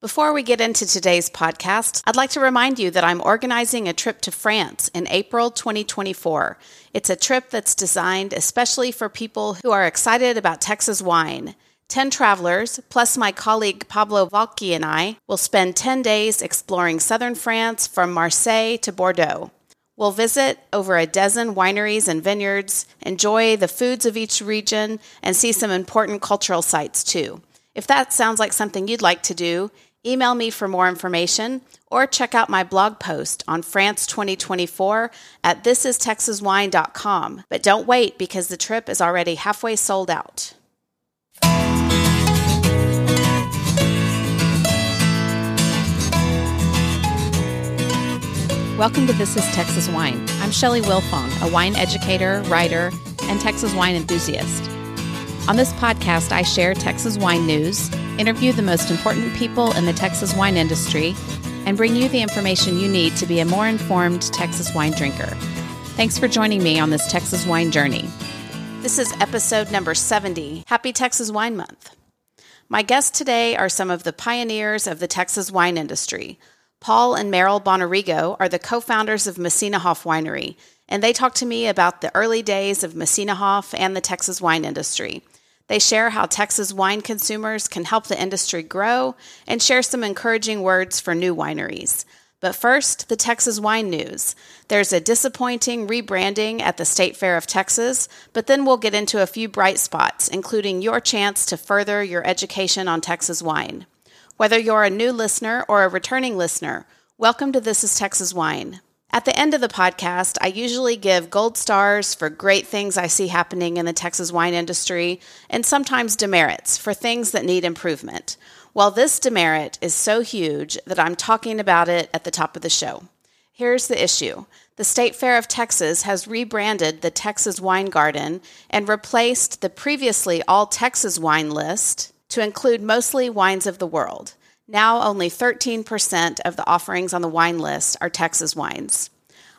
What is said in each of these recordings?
Before we get into today's podcast, I'd like to remind you that I'm organizing a trip to France in April 2024. It's a trip that's designed especially for people who are excited about Texas wine. 10 travelers, plus my colleague Pablo Valky and I, will spend 10 days exploring southern France from Marseille to Bordeaux. We'll visit over a dozen wineries and vineyards, enjoy the foods of each region, and see some important cultural sites too. If that sounds like something you'd like to do, Email me for more information or check out my blog post on France 2024 at thisistexaswine.com. But don't wait because the trip is already halfway sold out. Welcome to This is Texas Wine. I'm Shelley Wilfong, a wine educator, writer, and Texas wine enthusiast. On this podcast, I share Texas wine news interview the most important people in the Texas wine industry, and bring you the information you need to be a more informed Texas wine drinker. Thanks for joining me on this Texas wine journey. This is episode number 70. Happy Texas Wine Month. My guests today are some of the pioneers of the Texas wine industry. Paul and Merrill Bonarrigo are the co founders of Messina Hof Winery, and they talk to me about the early days of Messina Hof and the Texas wine industry. They share how Texas wine consumers can help the industry grow and share some encouraging words for new wineries. But first, the Texas wine news. There's a disappointing rebranding at the State Fair of Texas, but then we'll get into a few bright spots, including your chance to further your education on Texas wine. Whether you're a new listener or a returning listener, welcome to This is Texas Wine. At the end of the podcast, I usually give gold stars for great things I see happening in the Texas wine industry and sometimes demerits for things that need improvement. Well, this demerit is so huge that I'm talking about it at the top of the show. Here's the issue the State Fair of Texas has rebranded the Texas Wine Garden and replaced the previously all Texas wine list to include mostly wines of the world. Now, only 13% of the offerings on the wine list are Texas wines.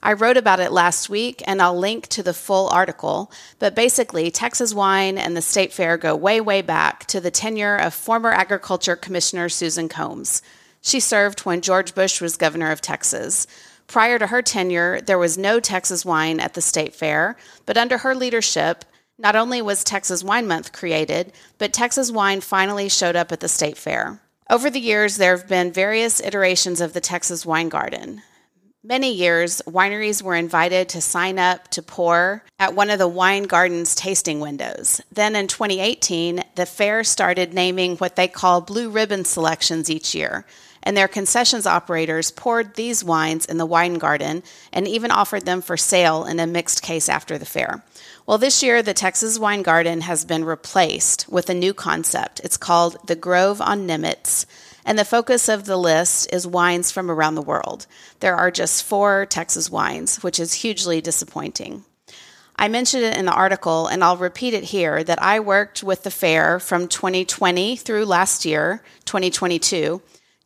I wrote about it last week, and I'll link to the full article. But basically, Texas wine and the state fair go way, way back to the tenure of former Agriculture Commissioner Susan Combs. She served when George Bush was governor of Texas. Prior to her tenure, there was no Texas wine at the state fair, but under her leadership, not only was Texas Wine Month created, but Texas wine finally showed up at the state fair. Over the years, there have been various iterations of the Texas Wine Garden. Many years, wineries were invited to sign up to pour at one of the wine garden's tasting windows. Then in 2018, the fair started naming what they call blue ribbon selections each year and their concessions operators poured these wines in the wine garden and even offered them for sale in a mixed case after the fair. Well, this year, the Texas Wine Garden has been replaced with a new concept. It's called the Grove on Nimitz, and the focus of the list is wines from around the world. There are just four Texas wines, which is hugely disappointing. I mentioned it in the article, and I'll repeat it here that I worked with the fair from 2020 through last year, 2022,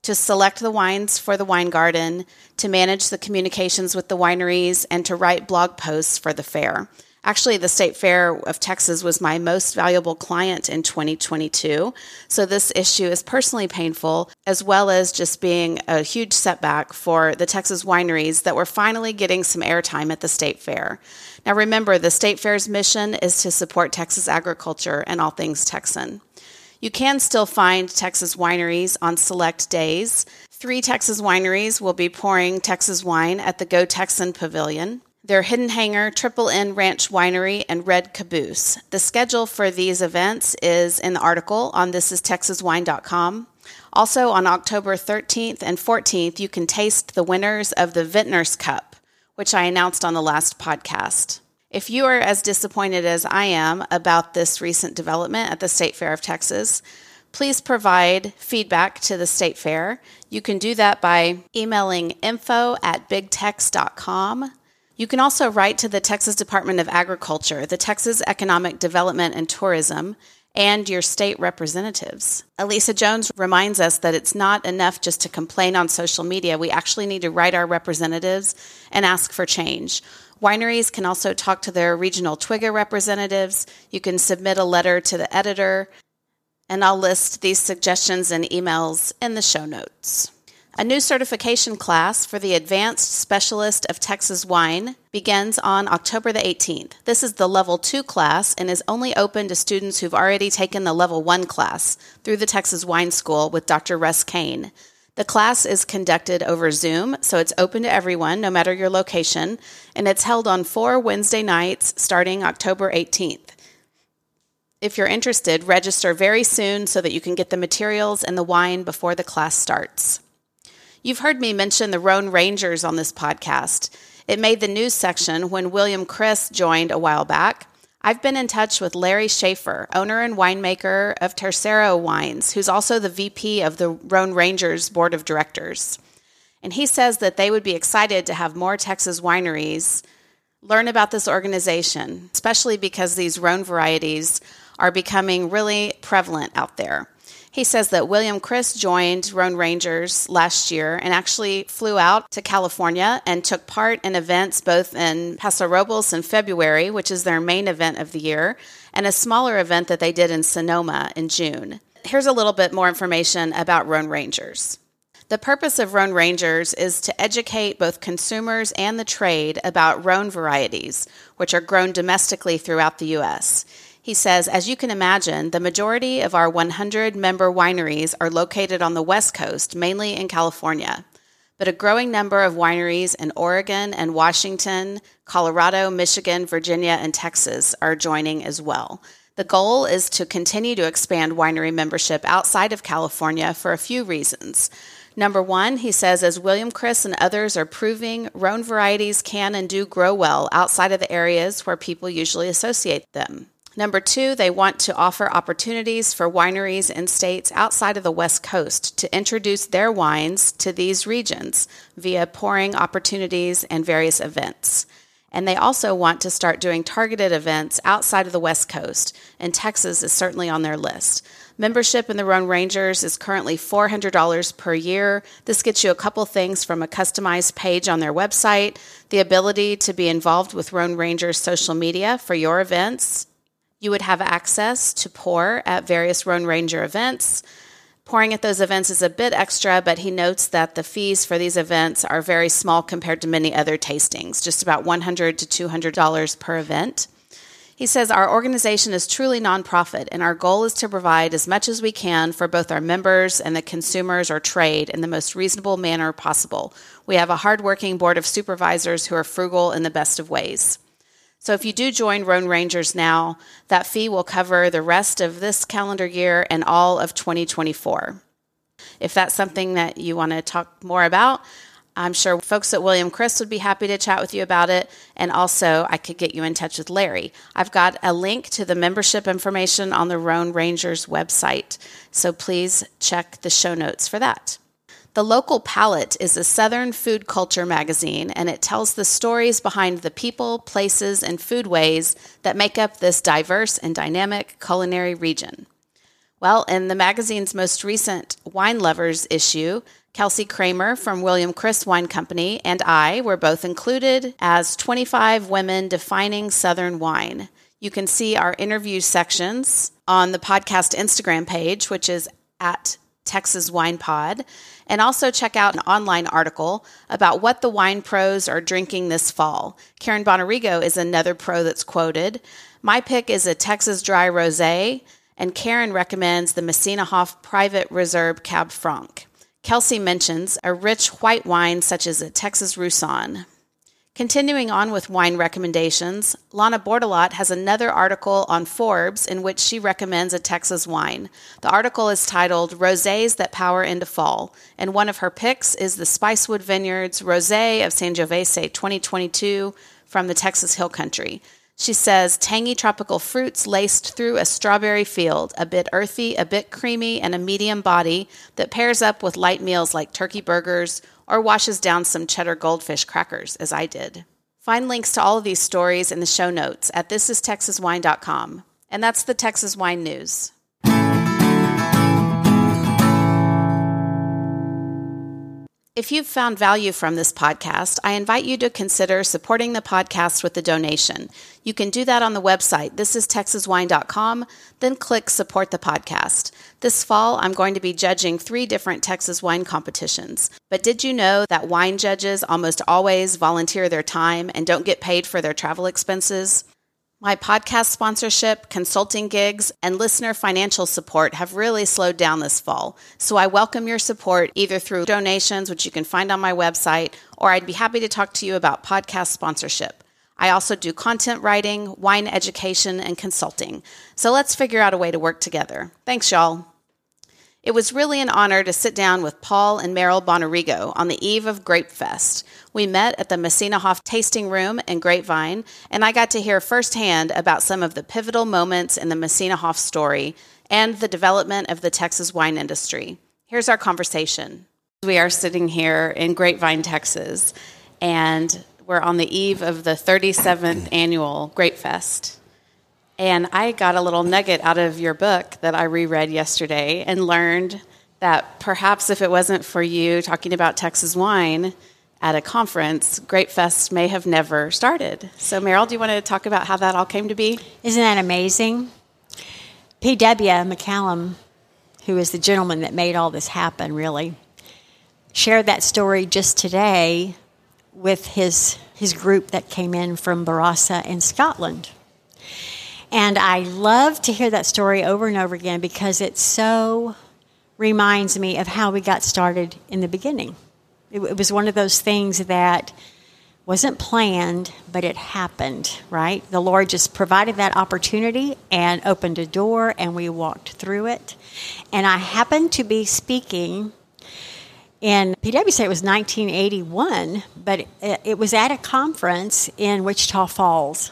to select the wines for the wine garden, to manage the communications with the wineries, and to write blog posts for the fair. Actually, the State Fair of Texas was my most valuable client in 2022. So, this issue is personally painful, as well as just being a huge setback for the Texas wineries that were finally getting some airtime at the State Fair. Now, remember, the State Fair's mission is to support Texas agriculture and all things Texan. You can still find Texas wineries on select days. Three Texas wineries will be pouring Texas wine at the Go Texan Pavilion. They're Hidden Hanger, Triple N Ranch Winery, and Red Caboose. The schedule for these events is in the article on thisistexaswine.com. Also, on October 13th and 14th, you can taste the winners of the Vintners Cup, which I announced on the last podcast. If you are as disappointed as I am about this recent development at the State Fair of Texas, please provide feedback to the State Fair. You can do that by emailing info at bigtex.com. You can also write to the Texas Department of Agriculture, the Texas Economic Development and Tourism, and your state representatives. Elisa Jones reminds us that it's not enough just to complain on social media. We actually need to write our representatives and ask for change. Wineries can also talk to their regional TWIGA representatives. You can submit a letter to the editor. And I'll list these suggestions and emails in the show notes. A new certification class for the Advanced Specialist of Texas Wine begins on October the 18th. This is the Level 2 class and is only open to students who've already taken the Level 1 class through the Texas Wine School with Dr. Russ Kane. The class is conducted over Zoom, so it's open to everyone, no matter your location, and it's held on four Wednesday nights starting October 18th. If you're interested, register very soon so that you can get the materials and the wine before the class starts. You've heard me mention the Rhone Rangers on this podcast. It made the news section when William Chris joined a while back. I've been in touch with Larry Schaffer, owner and winemaker of Tercero Wines, who's also the VP of the Rhone Rangers Board of Directors. And he says that they would be excited to have more Texas wineries learn about this organization, especially because these Rhone varieties are becoming really prevalent out there. He says that William Chris joined Rhone Rangers last year and actually flew out to California and took part in events both in Paso Robles in February, which is their main event of the year, and a smaller event that they did in Sonoma in June. Here's a little bit more information about Rhone Rangers. The purpose of Rhone Rangers is to educate both consumers and the trade about Rhone varieties, which are grown domestically throughout the U.S. He says, as you can imagine, the majority of our 100 member wineries are located on the West Coast, mainly in California. But a growing number of wineries in Oregon and Washington, Colorado, Michigan, Virginia, and Texas are joining as well. The goal is to continue to expand winery membership outside of California for a few reasons. Number one, he says, as William Chris and others are proving, Rhone varieties can and do grow well outside of the areas where people usually associate them. Number two, they want to offer opportunities for wineries in states outside of the West Coast to introduce their wines to these regions via pouring opportunities and various events. And they also want to start doing targeted events outside of the West Coast, and Texas is certainly on their list. Membership in the Rhone Rangers is currently $400 per year. This gets you a couple things from a customized page on their website, the ability to be involved with Rhone Rangers social media for your events, you would have access to pour at various Rhone Ranger events. Pouring at those events is a bit extra, but he notes that the fees for these events are very small compared to many other tastings, just about $100 to $200 per event. He says our organization is truly nonprofit, and our goal is to provide as much as we can for both our members and the consumers or trade in the most reasonable manner possible. We have a hardworking board of supervisors who are frugal in the best of ways. So if you do join Rhone Rangers now, that fee will cover the rest of this calendar year and all of 2024. If that's something that you want to talk more about, I'm sure folks at William Chris would be happy to chat with you about it. And also, I could get you in touch with Larry. I've got a link to the membership information on the Rhone Rangers website. So please check the show notes for that. The Local Palate is a Southern food culture magazine, and it tells the stories behind the people, places, and foodways that make up this diverse and dynamic culinary region. Well, in the magazine's most recent Wine Lovers issue, Kelsey Kramer from William Chris Wine Company and I were both included as 25 women defining Southern wine. You can see our interview sections on the podcast Instagram page, which is at Texas Wine Pod, and also check out an online article about what the wine pros are drinking this fall. Karen Bonarrigo is another pro that's quoted. My pick is a Texas Dry Rosé, and Karen recommends the Messina Hof Private Reserve Cab Franc. Kelsey mentions a rich white wine such as a Texas Roussanne. Continuing on with wine recommendations, Lana Bortolot has another article on Forbes in which she recommends a Texas wine. The article is titled Rosés That Power into Fall, and one of her picks is the Spicewood Vineyards Rosé of Sangiovese 2022 from the Texas Hill Country. She says tangy tropical fruits laced through a strawberry field, a bit earthy, a bit creamy, and a medium body that pairs up with light meals like turkey burgers or washes down some cheddar goldfish crackers, as I did. Find links to all of these stories in the show notes at thisistexaswine.com. And that's the Texas Wine News. If you've found value from this podcast, I invite you to consider supporting the podcast with a donation. You can do that on the website, thistexaswine.com, then click support the podcast. This fall, I'm going to be judging three different Texas wine competitions. But did you know that wine judges almost always volunteer their time and don't get paid for their travel expenses? My podcast sponsorship, consulting gigs, and listener financial support have really slowed down this fall. So I welcome your support either through donations, which you can find on my website, or I'd be happy to talk to you about podcast sponsorship. I also do content writing, wine education, and consulting. So let's figure out a way to work together. Thanks, y'all. It was really an honor to sit down with Paul and Merrill Bonarrigo on the eve of Grape Fest. We met at the Messina Hof Tasting Room in Grapevine, and I got to hear firsthand about some of the pivotal moments in the Messina Hof story and the development of the Texas wine industry. Here's our conversation. We are sitting here in Grapevine, Texas, and we're on the eve of the 37th annual Grape Fest. And I got a little nugget out of your book that I reread yesterday and learned that perhaps if it wasn't for you talking about Texas wine at a conference, Grape Fest may have never started. So, Merrill, do you want to talk about how that all came to be? Isn't that amazing? P.W. McCallum, who is the gentleman that made all this happen, really, shared that story just today with his, his group that came in from Barossa in Scotland. And I love to hear that story over and over again because it so reminds me of how we got started in the beginning. It, it was one of those things that wasn't planned, but it happened, right? The Lord just provided that opportunity and opened a door, and we walked through it. And I happened to be speaking in PwC, it was 1981, but it was at a conference in Wichita Falls.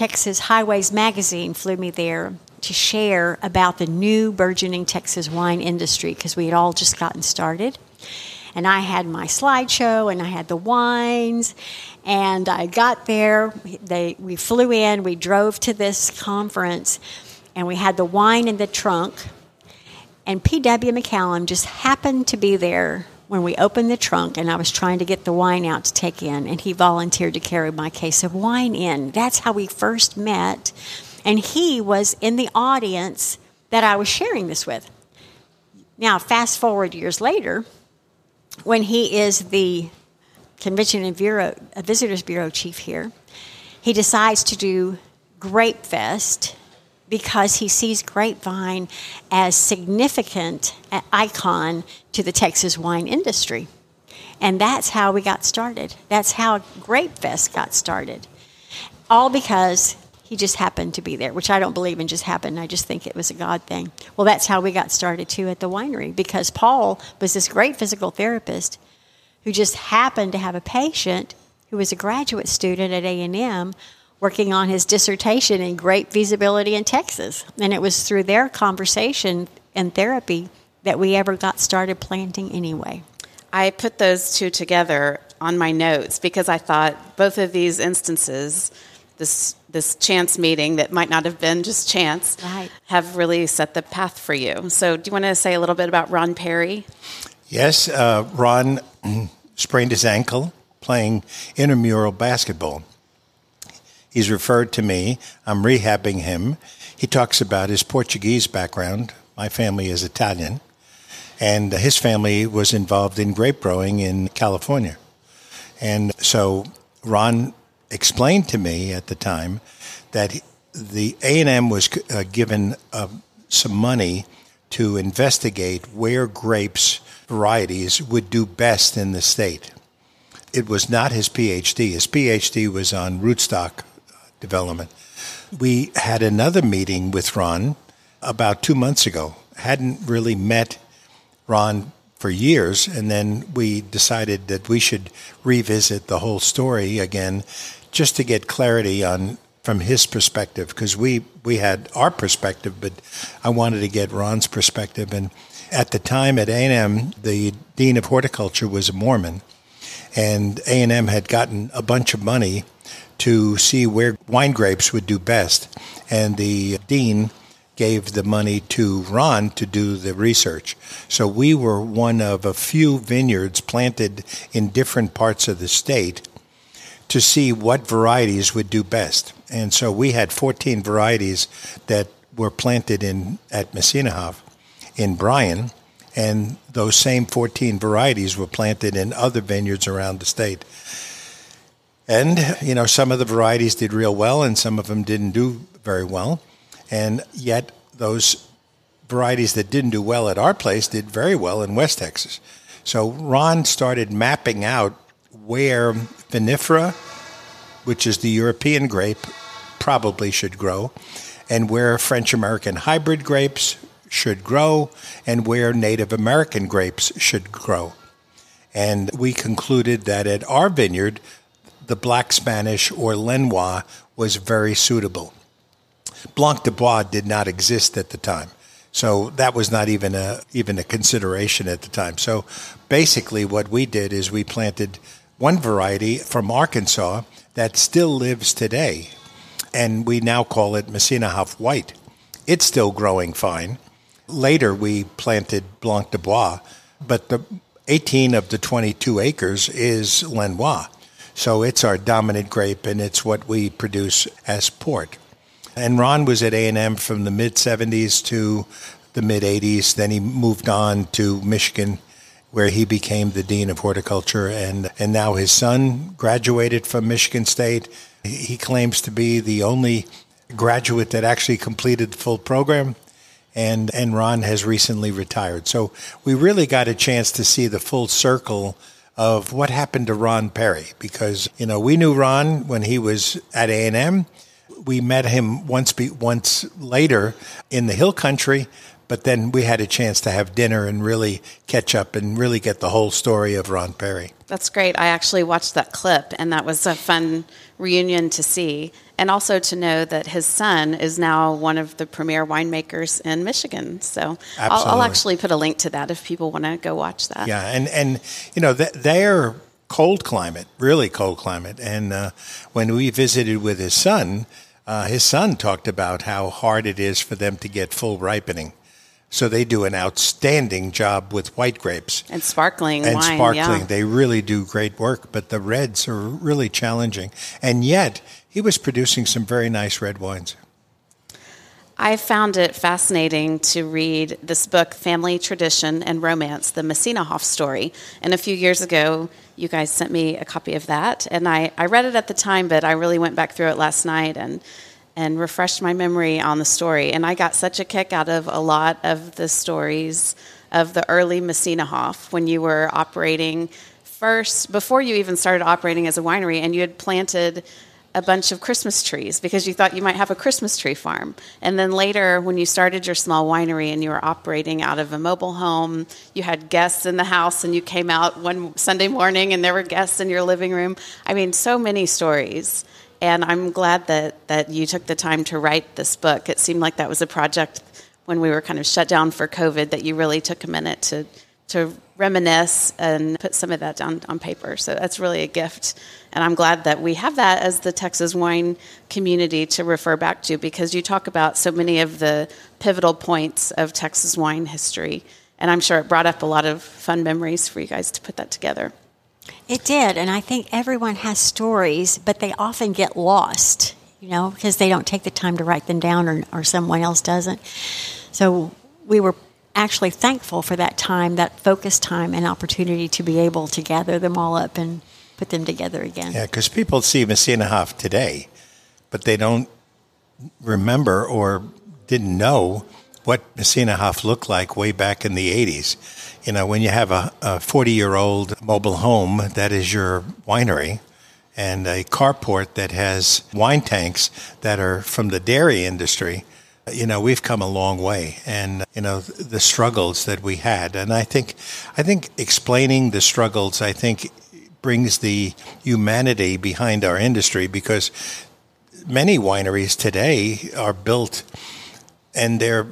Texas Highways Magazine flew me there to share about the new burgeoning Texas wine industry because we had all just gotten started. And I had my slideshow and I had the wines. And I got there. They, we flew in, we drove to this conference, and we had the wine in the trunk. And P.W. McCallum just happened to be there when we opened the trunk and I was trying to get the wine out to take in, and he volunteered to carry my case of wine in. That's how we first met. And he was in the audience that I was sharing this with. Now, fast forward years later, when he is the Convention and Bureau, uh, Visitors Bureau chief here, he decides to do Grape Fest because he sees Grapevine as significant icon to the Texas wine industry. And that's how we got started. That's how Grapefest got started. All because he just happened to be there, which I don't believe in just happened. I just think it was a God thing. Well, that's how we got started too at the winery because Paul was this great physical therapist who just happened to have a patient who was a graduate student at A&M working on his dissertation in grape feasibility in Texas. And it was through their conversation and therapy that we ever got started planting anyway. I put those two together on my notes because I thought both of these instances, this this chance meeting that might not have been just chance, right. have really set the path for you. So, do you want to say a little bit about Ron Perry? Yes, uh, Ron sprained his ankle playing intramural basketball. He's referred to me. I'm rehabbing him. He talks about his Portuguese background. My family is Italian. And his family was involved in grape growing in California. And so Ron explained to me at the time that the A&M was uh, given uh, some money to investigate where grapes varieties would do best in the state. It was not his PhD. His PhD was on rootstock development. We had another meeting with Ron about two months ago. Hadn't really met Ron for years, and then we decided that we should revisit the whole story again, just to get clarity on from his perspective, because we we had our perspective, but I wanted to get Ron's perspective. And at the time at A&M, the dean of horticulture was a Mormon, and A&M had gotten a bunch of money to see where wine grapes would do best. And the dean gave the money to Ron to do the research. So we were one of a few vineyards planted in different parts of the state to see what varieties would do best. And so we had 14 varieties that were planted in at Messina Hof in Bryan, and those same 14 varieties were planted in other vineyards around the state. And, you know, some of the varieties did real well and some of them didn't do very well. And yet, those varieties that didn't do well at our place did very well in West Texas. So Ron started mapping out where vinifera, which is the European grape, probably should grow, and where French American hybrid grapes should grow, and where Native American grapes should grow. And we concluded that at our vineyard, the Black Spanish or Lenoir was very suitable. Blanc Du Bois did not exist at the time. So that was not even a even a consideration at the time. So basically what we did is we planted one variety from Arkansas that still lives today. And we now call it Messina Hof White. It's still growing fine. Later we planted Blanc Du Bois, but the 18 of the 22 acres is Lenoir. So it's our dominant grape and it's what we produce as port. And Ron was at A&M from the mid 70s to the mid 80s. Then he moved on to Michigan, where he became the dean of horticulture. And, and now his son graduated from Michigan State. He claims to be the only graduate that actually completed the full program. And, and Ron has recently retired. So we really got a chance to see the full circle of what happened to Ron Perry because, you know, we knew Ron when he was at A&M we met him once be, once later in the hill country, but then we had a chance to have dinner and really catch up and really get the whole story of Ron Perry. That's great. I actually watched that clip, and that was a fun reunion to see, and also to know that his son is now one of the premier winemakers in Michigan. So I'll, I'll, actually put a link to that if people want to go watch that. Yeah, and and you know they're cold climate, really cold climate, and uh, when we visited with his son uh, his son talked about how hard it is for them to get full ripening. So they do an outstanding job with white grapes and sparkling and wine, sparkling. Yeah. They really do great work, but the reds are really challenging. And yet, he was producing some very nice red wines. I found it fascinating to read this book, Family Tradition and Romance, the Messina Hof story. And a few years ago, you guys sent me a copy of that. And I, I read it at the time, but I really went back through it last night and, and refreshed my memory on the story. And I got such a kick out of a lot of the stories of the early Messina Hof when you were operating first, before you even started operating as a winery, and you had planted a bunch of Christmas trees because you thought you might have a Christmas tree farm. And then later, when you started your small winery and you were operating out of a mobile home, you had guests in the house and you came out one Sunday morning and there were guests in your living room. I mean, so many stories. And I'm glad that, that you took the time to write this book. It seemed like that was a project when we were kind of shut down for COVID that you really took a minute to, to reminisce and put some of that down on paper. So that's really a gift. And I'm glad that we have that as the Texas wine community to refer back to because you talk about so many of the pivotal points of Texas wine history. And I'm sure it brought up a lot of fun memories for you guys to put that together. It did. And I think everyone has stories, but they often get lost, you know, because they don't take the time to write them down or, or someone else doesn't. So we were actually thankful for that time, that focus time and opportunity to be able to gather them all up and put them together again. Yeah, because people see Messina Hof today, but they don't remember or didn't know what Messina Hof looked like way back in the 80s. You know, when you have a 40 year old mobile home that is your winery, and a carport that has wine tanks that are from the dairy industry, you know we've come a long way and you know the struggles that we had and i think i think explaining the struggles i think brings the humanity behind our industry because many wineries today are built and they're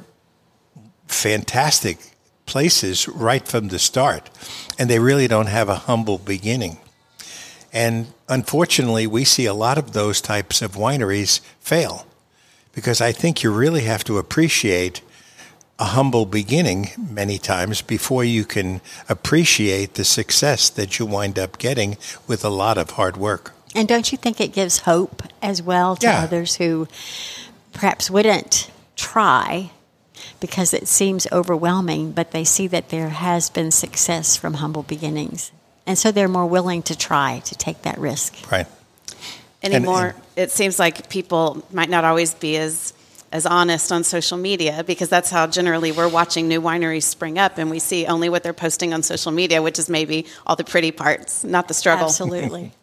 fantastic places right from the start and they really don't have a humble beginning. And unfortunately we see a lot of those types of wineries fail because I think you really have to appreciate a humble beginning many times before you can appreciate the success that you wind up getting with a lot of hard work. And don't you think it gives hope as well to Yeah. others who perhaps wouldn't try because it seems overwhelming, but they see that there has been success from humble beginnings. And so they're more willing to try to take that risk. Right. anymore. and- it seems like people might not always be as as honest on social media because that's how generally we're watching new wineries spring up and we see only what they're posting on social media, which is maybe all the pretty parts, not the struggle. Absolutely.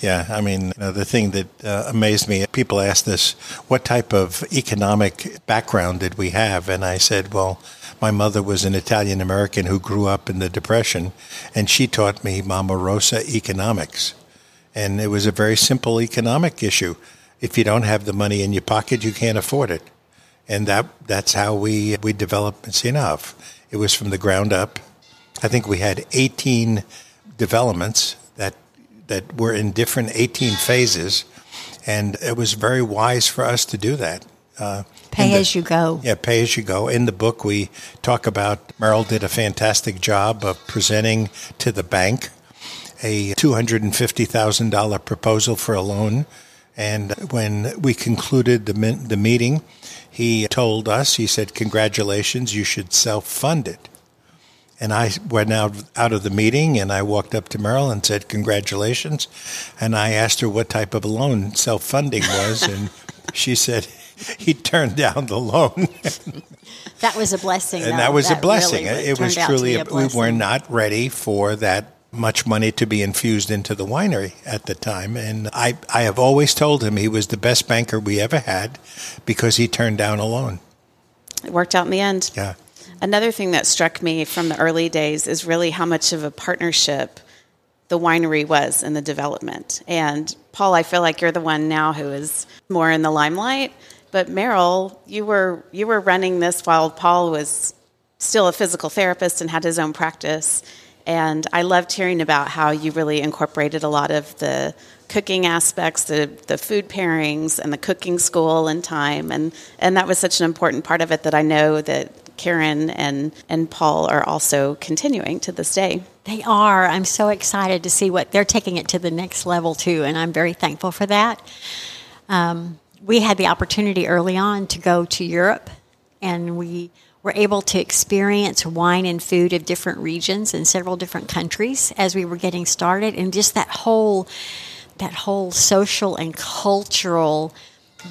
Yeah, I mean, you know, the thing that uh, amazed me, people asked this, what type of economic background did we have? And I said, well, my mother was an Italian American who grew up in the Depression, and she taught me Mama Rosa economics. And it was a very simple economic issue. If you don't have the money in your pocket, you can't afford it. And that that's how we, we developed Sinov. It was from the ground up. I think we had 18 developments that that were in different 18 phases, and it was very wise for us to do that. Uh, Pay the- as you go. Yeah, pay as you go. In the book, we talk about Merrill did a fantastic job of presenting to the bank a $250,000 proposal for a loan. And when we concluded the, the meeting, he told us, he said, Congratulations, you should self fund it. And I went out, out of the meeting and I walked up to Merrill and said, Congratulations. And I asked her what type of a loan self funding was. and she said, He turned down the loan. That was a blessing. and though. that was a blessing. really it was turned out to truly, a, a we were not ready for that much money to be infused into the winery at the time. And I, I have always told him he was the best banker we ever had because he turned down a loan. It worked out in the end. Yeah. Another thing that struck me from the early days is really how much of a partnership the winery was in the development. And Paul, I feel like you're the one now who is more in the limelight. But Merrill, you were you were running this while Paul was still a physical therapist and had his own practice. And I loved hearing about how you really incorporated a lot of the cooking aspects, the, the food pairings, and the cooking school and time. And, and that was such an important part of it that I know that Karen and, and Paul are also continuing to this day. They are. I'm so excited to see what they're taking it to the next level too, and I'm very thankful for that. Um, we had the opportunity early on to go to Europe, and we were able to experience wine and food of different regions in several different countries as we were getting started, and just that whole that whole social and cultural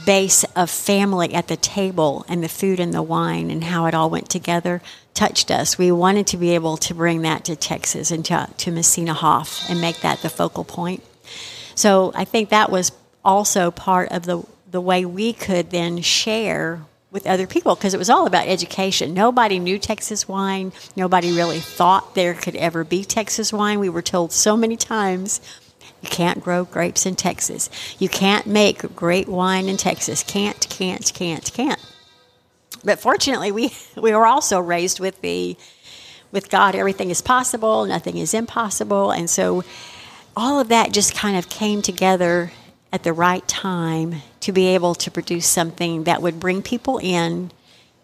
base of family at the table and the food and the wine and how it all went together touched us. We wanted to be able to bring that to Texas and to, to Messina Hof and make that the focal point. So I think that was also part of the, the way we could then share with other people because it was all about education. Nobody knew Texas wine. Nobody really thought there could ever be Texas wine. We were told so many times you can't grow grapes in Texas. You can't make great wine in Texas. Can't, can't, can't, can't. But fortunately, we, we were also raised with the with God, everything is possible, nothing is impossible, and so all of that just kind of came together at the right time to be able to produce something that would bring people in,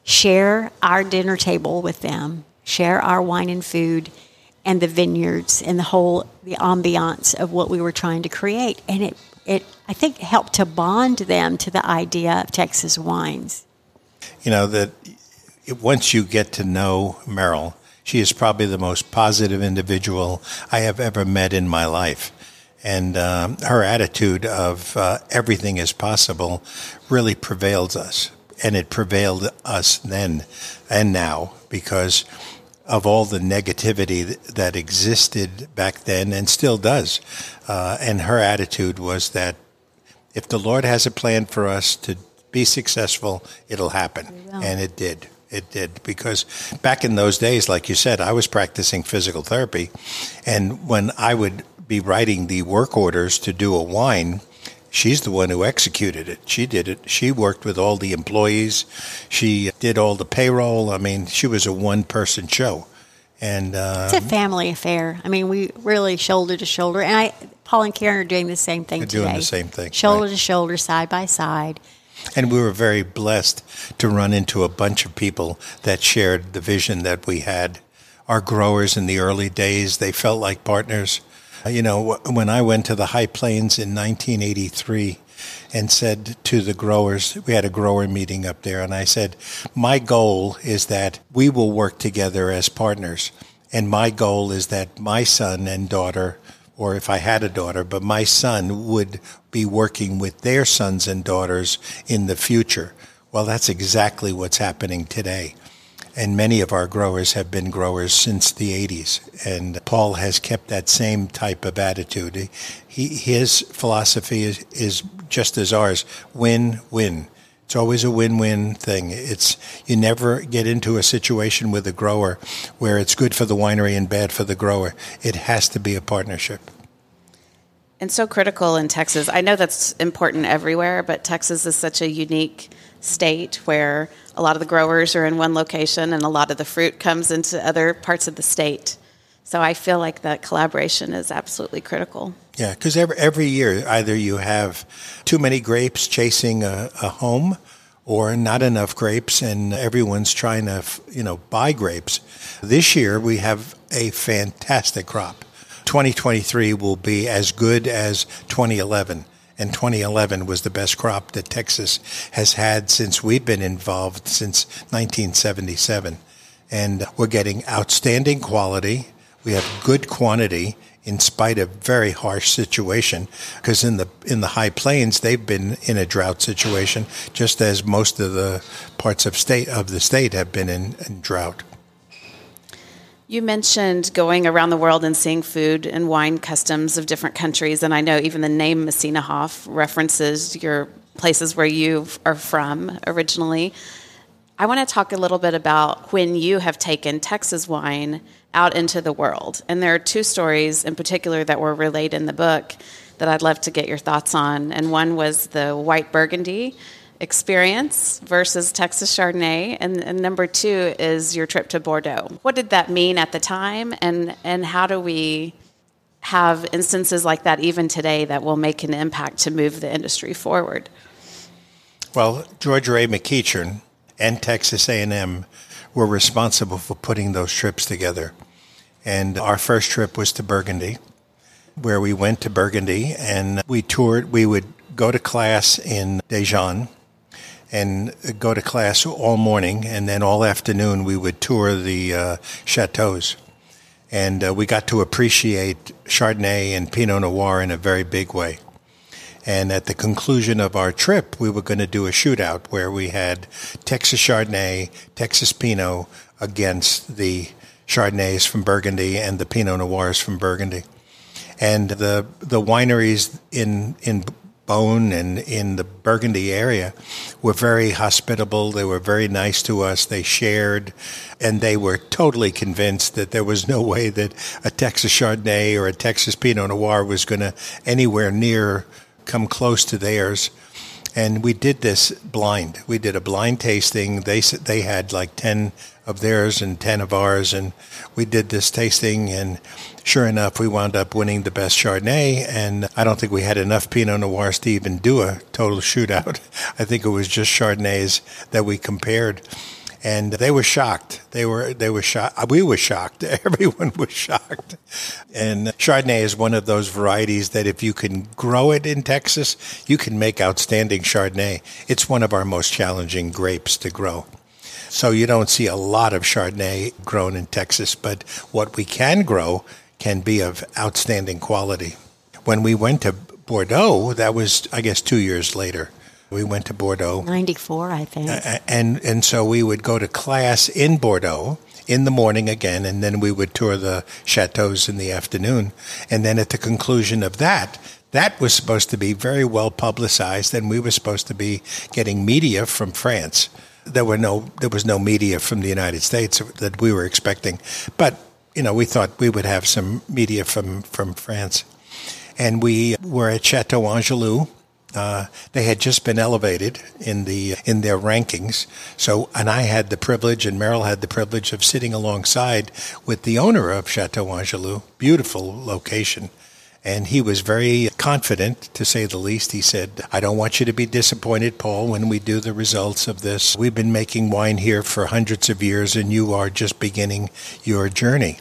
share our dinner table with them, share our wine and food, and the vineyards and the whole the ambiance of what we were trying to create, and it it I think helped to bond them to the idea of Texas wines. You know, that once you get to know Merrill, she is probably the most positive individual I have ever met in my life. And um, her attitude of uh, everything is possible really prevails us. And it prevailed us then and now because of all the negativity that existed back then and still does. Uh, and her attitude was that if the Lord has a plan for us to be successful, it'll happen. And it did. It did. Because back in those days, like you said, I was practicing physical therapy. And when I would be writing the work orders to do a wine, she's the one who executed it. She did it. She worked with all the employees. She did all the payroll. I mean, she was a one person show. And uh, It's a family affair. I mean, we really shoulder to shoulder, and I, Paul and Karen are doing the same thing They're today. doing the same thing, shoulder right. to shoulder, side by side, And we were very blessed to run into a bunch of people that shared the vision that we had. Our growers in the early days, they felt like partners. Uh, you know, when I went to the High Plains in 1983 and said to the growers, we had a grower meeting up there, and I said, My goal is that we will work together as partners. And my goal is that my son and daughter, or if I had a daughter, but my son would be working with their sons and daughters in the future. Well, that's exactly what's happening today. And many of our growers have been growers since the 80s. And Paul has kept that same type of attitude. He, his philosophy is, is just as ours win win. It's always a win-win thing. It's you never get into a situation with a grower where it's good for the winery and bad for the grower. It has to be a partnership. And so critical in Texas. I know that's important everywhere, but Texas is such a unique state where a lot of the growers are in one location and a lot of the fruit comes into other parts of the state. So I feel like that collaboration is absolutely critical. Yeah, because every, every year either you have too many grapes chasing a, a home or not enough grapes and everyone's trying to, you know, buy grapes. This year we have a fantastic crop. 2023 will be as good as 2011 and 2011 was the best crop that Texas has had since we've been involved since 1977. And we're getting outstanding quality. We have good quantity in spite of very harsh situation because in the in the high plains they've been in a drought situation just as most of the parts of state of the state have been in, in drought. You mentioned going around the world and seeing food and wine customs of different countries, and I know even the name Messina Hof references your places where you are from originally. I want to talk a little bit about when you have taken Texas wine out into the world. And there are two stories in particular that were relayed in the book that I'd love to get your thoughts on. And one was the white burgundy experience versus Texas Chardonnay, and, and, number two is your trip to Bordeaux. What did that mean at the time, and and how do we have instances like that even today that will make an impact to move the industry forward? Well, George Ray McEachern and Texas A&M were responsible for putting those trips together. And our first trip was to Burgundy, where we went to Burgundy and we toured. We would go to class in Dijon and go to class all morning, and then all afternoon we would tour the uh, chateaus. And uh, we got to appreciate Chardonnay and Pinot Noir in a very big way. And at the conclusion of our trip, we were going to do a shootout where we had Texas Chardonnay, Texas Pinot against the Chardonnays from Burgundy and the Pinot Noirs from Burgundy. And the the wineries in in Beaune and in the Burgundy area were very hospitable. They were very nice to us. They shared, and they were totally convinced that there was no way that a Texas Chardonnay or a Texas Pinot Noir was going to anywhere near come close to theirs. And we did this blind. We did a blind tasting. They they had like ten of theirs and ten of ours, and we did this tasting. And sure enough, we wound up winning the best Chardonnay. And I don't think we had enough Pinot Noirs to even do a total shootout. I think it was just Chardonnays that we compared and they were shocked. They were they were shocked. We were shocked. Everyone was shocked. And Chardonnay is one of those varieties that if you can grow it in Texas, you can make outstanding Chardonnay. It's one of our most challenging grapes to grow. So you don't see a lot of Chardonnay grown in Texas, but what we can grow can be of outstanding quality. When we went to Bordeaux, that was I guess 2 years later we went to Bordeaux. 94, I think. Uh, and, and so we would go to class in Bordeaux in the morning again, and then we would tour the chateaus in the afternoon. And then at the conclusion of that, that was supposed to be very well publicized, and we were supposed to be getting media from France. There were no, there was no media from the United States that we were expecting, but you know, we thought we would have some media from from France, and we were at Chateau Angelus uh, they had just been elevated in the in their rankings. So, and I had the privilege, and Merrill had the privilege of sitting alongside with the owner of Chateau Angelus. Beautiful location, And he was very confident, to say the least. He said, I don't want you to be disappointed, Paul, when we do the results of this. We've been making wine here for hundreds of years, and you are just beginning your journey.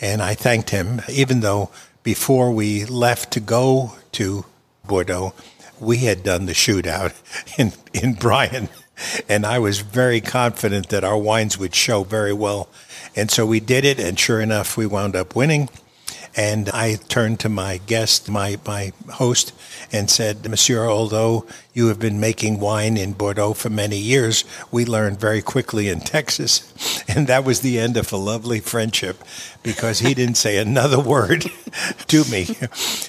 And I thanked him, even though before we left to go to Bordeaux, we had done the shootout in, in Bryan. And I was very confident that our wines would show very well. And so we did it, and sure enough, we wound up winning. And I turned to my guest, my, my host, and said, Monsieur, although you have been making wine in Bordeaux for many years, we learned very quickly in Texas. And that was the end of a lovely friendship because he didn't say another word to me.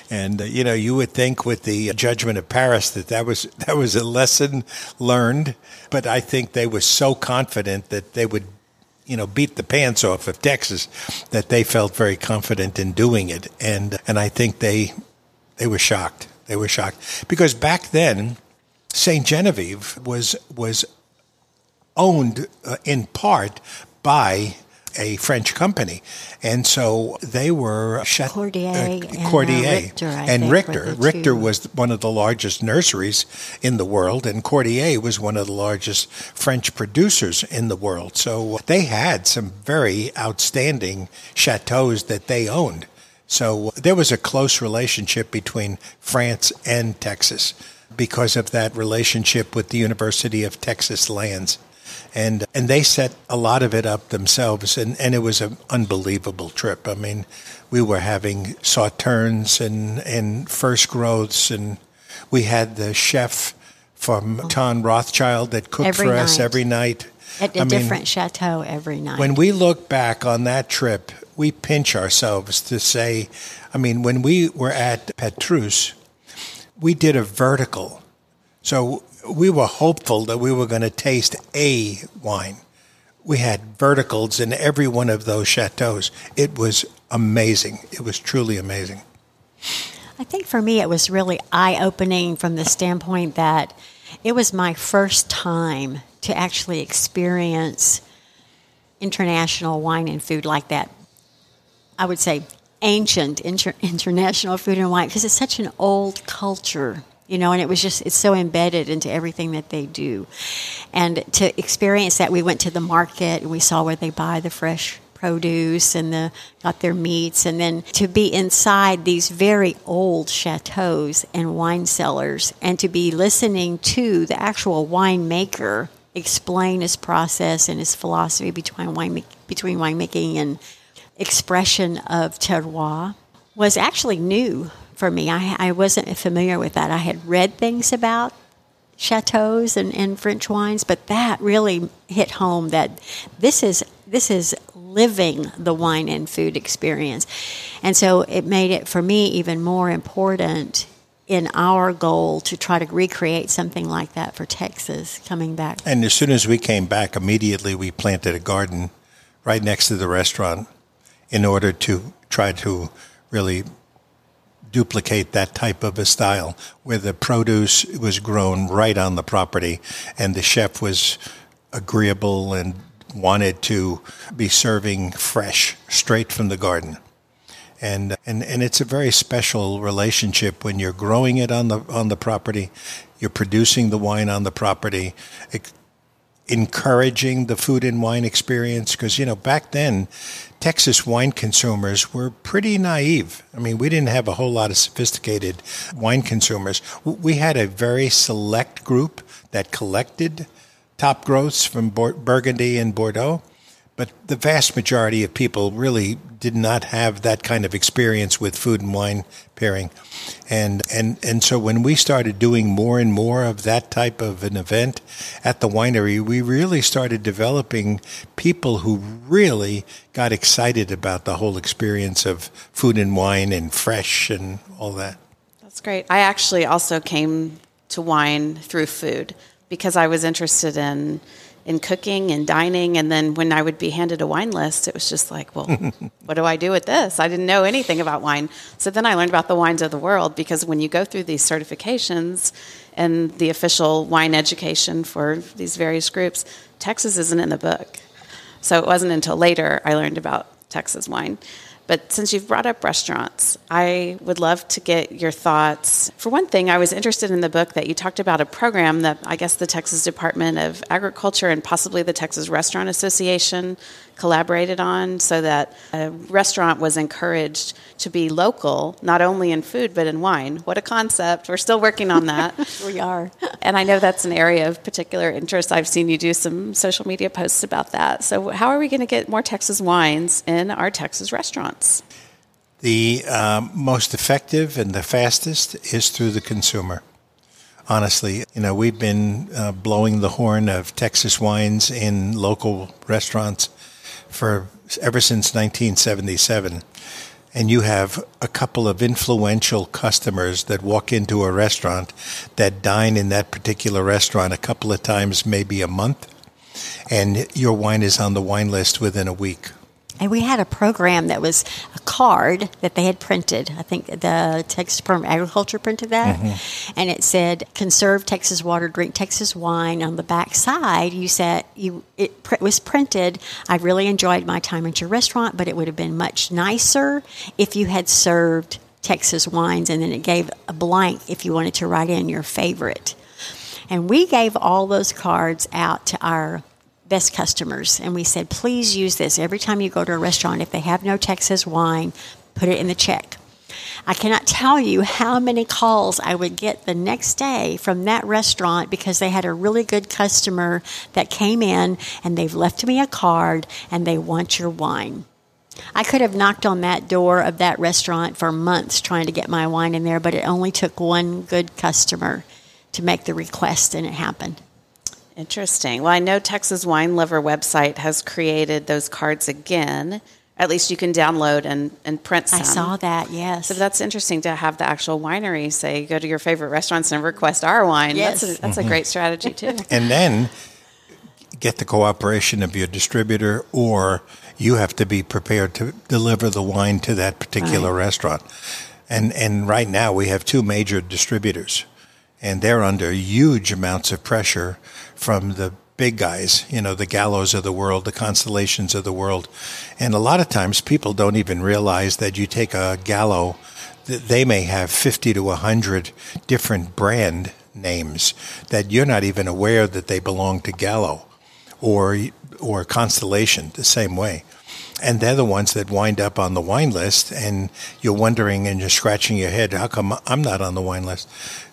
And, uh, you know, you would think with the judgment of Paris that that was, that was a lesson learned. But I think they were so confident that they would you know, beat the pants off of Texas, that they felt very confident in doing it, and and I think they they were shocked. They were shocked because back then, Saint Genevieve was was owned uh, in part by a French company, and so they were Cordier, uh, and, Cordier uh, Richter, and Richter. Richter was one of the largest nurseries in the world, and Cordier was one of the largest French producers in the world. So they had some very outstanding chateaus that they owned. So there was a close relationship between France and Texas because of that relationship with the University of Texas lands and and they set a lot of it up themselves, and, and it was an unbelievable trip. I mean, we were having sauternes and and first growths, and we had the chef from oh. Ton Rothschild that cooked every for night. us every night. At a I mean, different chateau every night. when we look back on that trip, we pinch ourselves to say, I mean, when we were at Petrus, we did a vertical. So we were hopeful that we were going to taste a wine. We had verticals in every one of those chateaus. It was amazing. It was truly amazing. I think for me, it was really eye opening from the standpoint that it was my first time to actually experience international wine and food like that. I would say ancient inter- international food and wine because it's such an old culture you know and it was just it's so embedded into everything that they do. And to experience that we went to the market and we saw where they buy the fresh produce and the got their meats. And then to be inside these very old chateaus and wine cellars and to be listening to the actual winemaker explain his process and his philosophy between wine between winemaking and expression of terroir was actually new for me. I, I wasn't familiar with that. I had read things about chateaus and, and French wines, but that really hit home that this is this is living the wine and food experience. And so it made it for me even more important in our goal to try to recreate something like that for Texas coming back. And as soon as we came back, immediately we planted a garden right next to the restaurant in order to try to really duplicate that type of a style where the produce was grown right on the property and the chef was agreeable and wanted to be serving fresh straight from the garden. And, and and it's a very special relationship when you're growing it on the on the property, you're producing the wine on the property, encouraging the food and wine experience because you know back then Texas wine consumers were pretty naive. I mean, we didn't have a whole lot of sophisticated wine consumers. We had a very select group that collected top growths from Burgundy and Bordeaux, but the vast majority of people really did not have that kind of experience with food and wine pairing. And, and, and so when we started doing more and more of that type of an event at the winery, we really started developing people who really got excited about the whole experience of food and wine and fresh and all that. That's great. I actually also came to wine through food because I was interested in in cooking and dining. And then when I would be handed a wine list, it was just like, well, what do I do with this? I didn't know anything about wine. So then I learned about the wines of the world because when you go through these certifications and the official wine education for these various groups, Texas isn't in the book. So it wasn't until later I learned about Texas wine. But since you've brought up restaurants, I would love to get your thoughts. For one thing, I was interested in the book that you talked about a program that I guess the Texas Department of Agriculture and possibly the Texas Restaurant Association collaborated on so that a restaurant was encouraged to be local, not only in food, but in wine. What a concept. We're still working on that. we are. and I know that's an area of particular interest. I've seen you do some social media posts about that. So, how are we going to get more Texas wines in our Texas restaurants? The um, most effective and the fastest is through the consumer honestly. You know, we've been uh, blowing the horn of Texas wines in local restaurants for ever since 1977 and you have a couple of influential customers that walk into a restaurant that dine in that particular restaurant a couple of times, maybe a month, and your wine is on the wine list within a week. And we had a program that was a card that they had printed. I think the Texas Department of Agriculture printed that. Mm-hmm. And it said, conserve Texas water, drink Texas wine. On the back side, you said, you, it pr- was printed, I really enjoyed my time at your restaurant, but it would have been much nicer if you had served Texas wines. And then it gave a blank if you wanted to write in your favorite. And we gave all those cards out to our best customers. And we said, please use this every time you go to a restaurant. If they have no Texas wine, put it in the check. I cannot tell you how many calls I would get the next day from that restaurant because they had a really good customer that came in and they've left me a card and they want your wine. I could have knocked on that door of that restaurant for months trying to get my wine in there, but it only took one good customer to make the request and it happened. Interesting. Well, I know Texas Wine Lover website has created those cards again. At least you can download and, and print some. I saw that, yes. So that's interesting to have the actual winery say, go to your favorite restaurants and request our wine. Yes. That's, a, that's mm-hmm. a great strategy, too. and then get the cooperation of your distributor, or you have to be prepared to deliver the wine to that particular right. restaurant. And, and right now, we have two major distributors and they're under huge amounts of pressure from the big guys, you know, the Gallos of the world, the constellations of the world. And a lot of times people don't even realize that you take a gallo, they may have 50 to 100 different brand names that you're not even aware that they belong to Gallo or or Constellation the same way. And they're the ones that wind up on the wine list and you're wondering and you're scratching your head, how come I'm not on the wine list?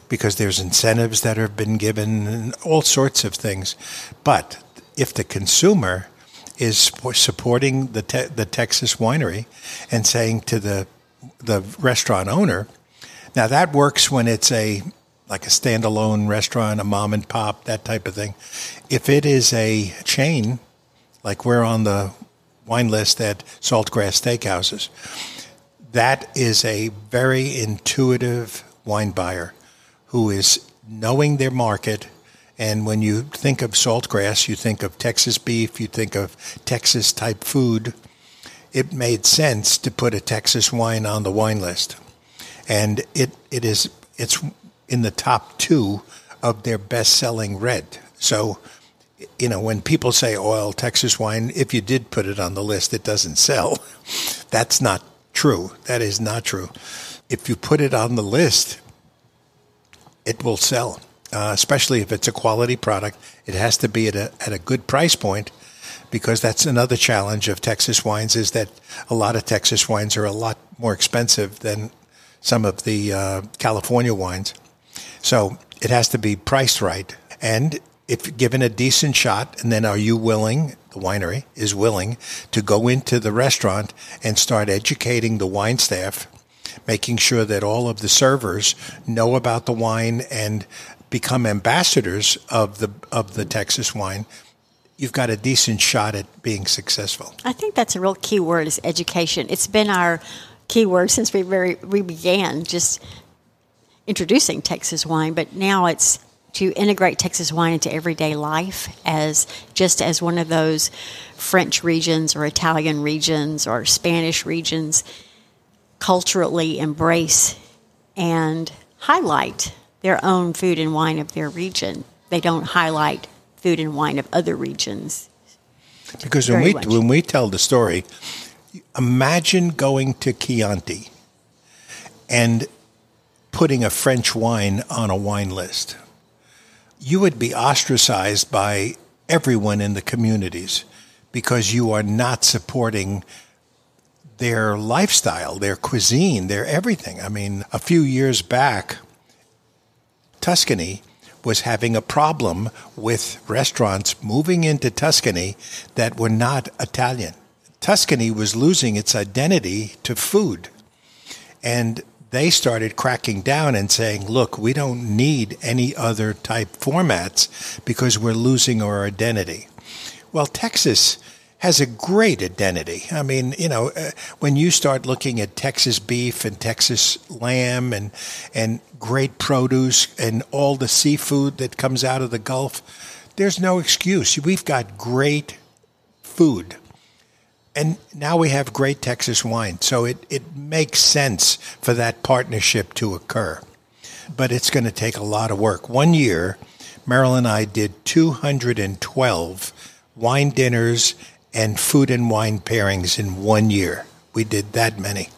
Because there's incentives that have been given and all sorts of things. But if the consumer is supporting the te- the Texas winery and saying to the the restaurant owner, now that works when it's a like a standalone restaurant, a mom and pop, that type of thing. If it is a chain, like we're on the wine list at Saltgrass Steakhouses, that is a very intuitive wine buyer who is knowing their market. And when you think of saltgrass, you think of Texas beef, you think of Texas type food. It made sense to put a Texas wine on the wine list. And it, it is it's in the top two of their best selling red. So, you know, when people say oh, oil Texas wine, if you did put it on the list, it doesn't sell. That's not true. That is not true. If you put it on the list, it will sell, uh, especially if it's a quality product. It has to be at a, at a good price point because that's another challenge of Texas wines is that a lot of Texas wines are a lot more expensive than some of the uh, California wines. So it has to be priced right. And if given a decent shot, and then are you willing, the winery is willing, to go into the restaurant and start educating the wine staff making sure that all of the servers know about the wine and become ambassadors of the of the Texas wine, you've got a decent shot at being successful. I think that's a real key word is education. It's been our key word since we very we began just introducing Texas wine, but now it's to integrate Texas wine into everyday life as just as one of those French regions or Italian regions or Spanish regions culturally embrace and highlight their own food and wine of their region. They don't highlight food and wine of other regions. Because when we when we tell the story, Imagine going to Chianti and putting a French wine on a wine list. You would be ostracized by everyone in the communities because you are not supporting their lifestyle, their cuisine, their everything. I mean, a few years back, Tuscany was having a problem with restaurants moving into Tuscany that were not Italian. Tuscany was losing its identity to food. And they started cracking down and saying, look, we don't need any other type formats because we're losing our identity. Well, Texas has a great identity. I mean, you know, uh, when you start looking at Texas beef and Texas lamb and and great produce and all the seafood that comes out of the Gulf, there's no excuse. We've got great food. And now we have great Texas wine. So it, it makes sense for that partnership to occur. But it's going to take a lot of work. One year, Merrill and I did 212 wine dinners and food and wine pairings in one year. We did that many.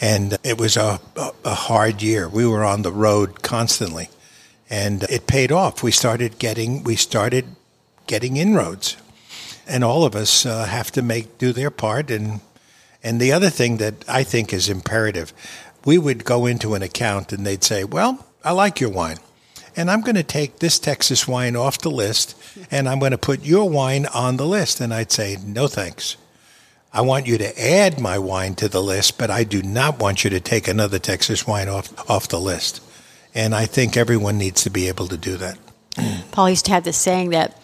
And it was a, a hard year. We were on the road constantly. And it paid off. We started getting we started getting inroads. And all of us uh, have to make do their part and and the other thing that I think is imperative, we would go into an account and they'd say, "Well, I like your wine and I'm going to take this Texas wine off the list and I'm going to put your wine on the list. And I'd say, no thanks. I want you to add my wine to the list, but I do not want you to take another Texas wine off, off the list. And I think everyone needs to be able to do that. Paul used to have this saying that,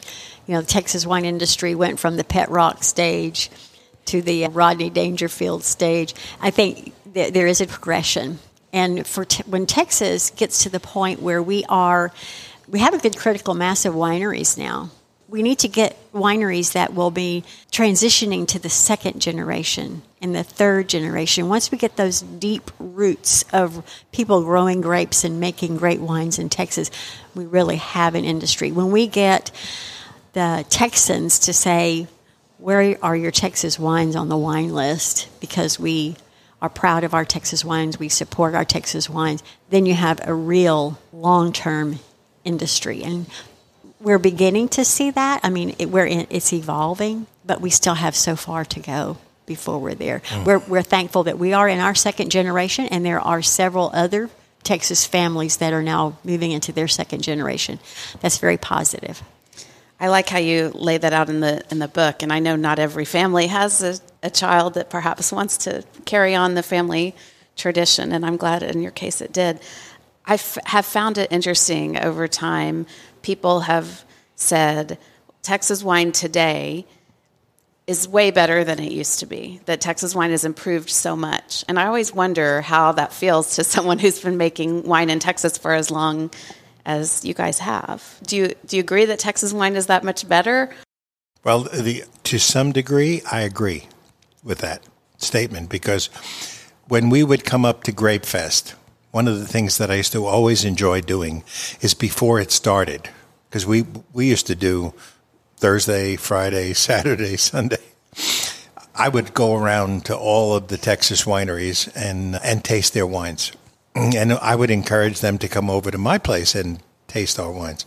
you know, the Texas wine industry went from the pet rock stage to the Rodney Dangerfield stage. I think there is a progression and for te- when Texas gets to the point where we are, we have a good critical mass of wineries now. We need to get wineries that will be transitioning to the second generation and the third generation. Once we get those deep roots of people growing grapes and making great wines in Texas, we really have an industry. When we get the Texans to say, Where are your Texas wines on the wine list? Because we are proud of our Texas wines, we support our Texas wines, then you have a real long term industry. And we're beginning to see that. I mean, it, we're in, it's evolving, but we still have so far to go before we're there. Mm. We're, we're thankful that we are in our second generation, and there are several other Texas families that are now moving into their second generation. That's very positive. I like how you lay that out in the in the book, and I know not every family has a, a child that perhaps wants to carry on the family tradition, and I'm glad in your case it did. I f- have found it interesting over time. People have said Texas wine today is way better than it used to be. That Texas wine has improved so much, and I always wonder how that feels to someone who's been making wine in Texas for as long as you guys have. Do you do you agree that Texas wine is that much better? Well, the, to some degree, I agree with that statement because when we would come up to Grape Fest, one of the things that I used to always enjoy doing is before it started, because we we used to do Thursday, Friday, Saturday, Sunday. I would go around to all of the Texas wineries and and taste their wines and I would encourage them to come over to my place and taste our wines.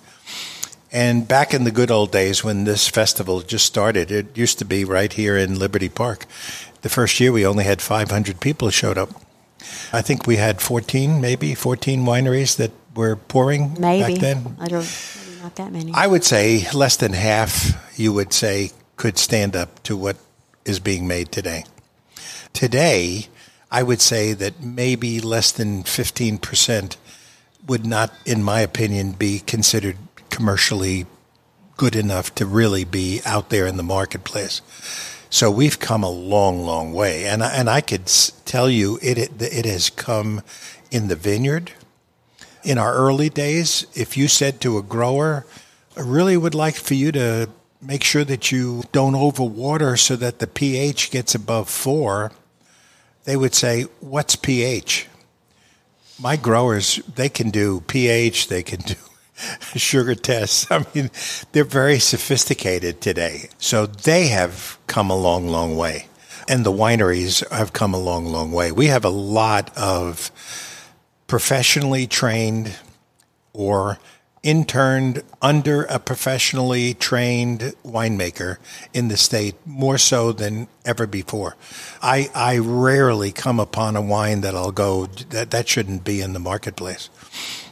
And back in the good old days when this festival just started, it used to be right here in Liberty Park. The first year we only had 500 people showed up. I think we had 14, maybe 14 wineries that were pouring maybe. back then. I don't, not that many. I would say less than half, you would say, could stand up to what is being made today. Today, I would say that maybe less than 15% would not, in my opinion, be considered commercially good enough to really be out there in the marketplace. So we've come a long, long way, and I, and I could tell you it, it it has come in the vineyard. In our early days, if you said to a grower, "I really would like for you to make sure that you don't overwater so that the pH gets above four," they would say, What's pH? My growers, they can do pH, they can do sugar tests. I mean, they're very sophisticated today. So they have come a long, long way. and the wineries have come a long, long way. We have a lot of professionally trained or interned under a professionally trained winemaker in the state more so than ever before. I, I rarely come upon a wine that I'll go, that, that shouldn't be in the marketplace.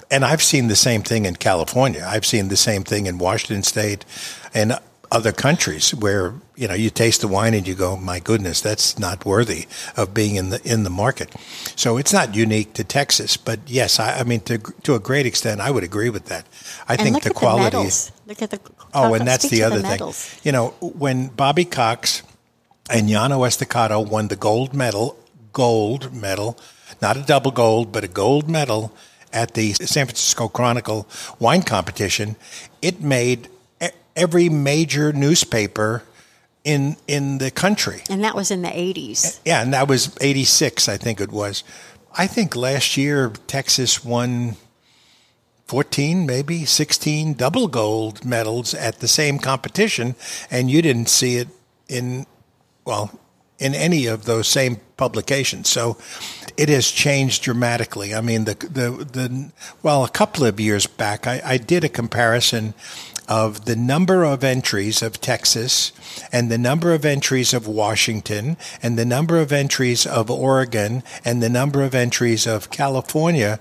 And I've seen the same thing in California. I've seen the same thing in Washington State and other countries where you know you taste the wine and you go, my goodness, that's not worthy of being in the in the market. So it's not unique to Texas, but yes, I, I mean to to a great extent, I would agree with that. I and think look the quality. The. Look at the oh, and that's the other the thing. You know, when Bobby Cox and Llano Estacado won the gold medal, gold medal, not a double gold, but a gold medal at the San Francisco Chronicle wine competition, it made every major newspaper in in the country. And that was in the 80s. Yeah, and that was 86, I think it was. I think last year Texas won 14, maybe 16 double gold medals at the same competition, and you didn't see it in, well, in any of those same publications. So it has changed dramatically. I mean, the, the, the well, a couple of years back, I, I did a comparison of the number of entries of Texas and the number of entries of Washington and the number of entries of Oregon and the number of entries of California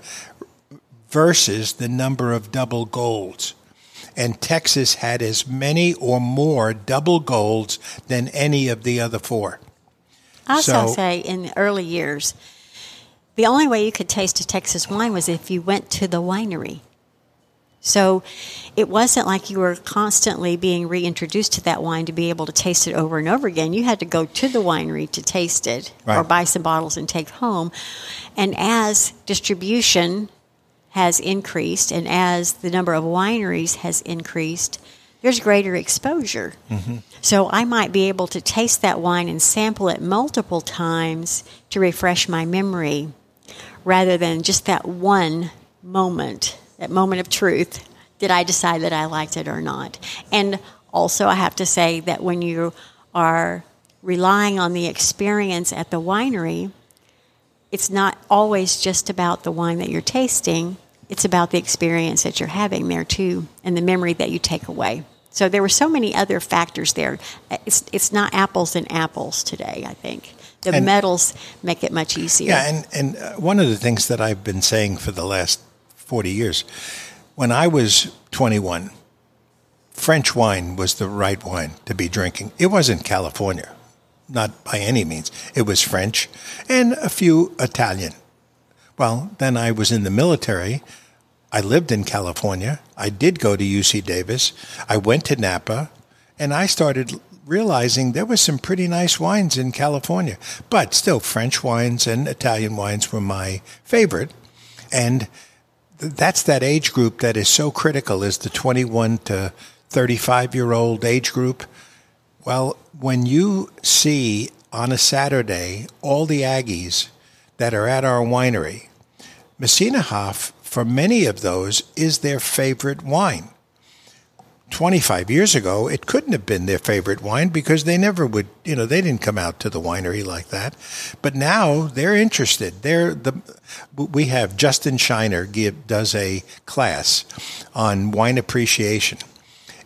versus the number of double golds. And Texas had as many or more double golds than any of the other four. I also So- say in the early years, the only way you could taste a Texas wine was if you went to the winery. So it wasn't like you were constantly being reintroduced to that wine to be able to taste it over and over again. You had to go to the winery to taste it or buy some bottles and take home. And as distribution has increased and as the number of wineries has increased, there's greater exposure. Mm-hmm. So I might be able to taste that wine and sample it multiple times to refresh my memory rather than just that one moment, that moment of truth. Did I decide that I liked it or not? And also, I have to say that when you are relying on the experience at the winery, it's not always just about the wine that you're tasting. It's about the experience that you're having there too, and the memory that you take away. So there were so many other factors there. It's it's not apples and apples today. I think the And- medals make it much easier. Yeah, and, and uh, one of the things that I've been saying for the last 40 years, when I was 21, French wine was the right wine to be drinking. It wasn't California, not by any means. It was French and a few Italian. Well, then I was in the military. I lived in California. I did go to UC Davis. I went to Napa, and I started realizing there were some pretty nice wines in California. But still, French wines and Italian wines were my favorite. And that's that age group that is so critical is the 21 to 35 year old age group. Well, when you see on a Saturday all the Aggies that are at our winery, Messina Hof, for many of those, is their favorite wine. 25 years ago, it couldn't have been their favorite wine because they never would, you know, they didn't come out to the winery like that. But now they're interested. They're the, we have Justin Scheiner give, does a class on wine appreciation.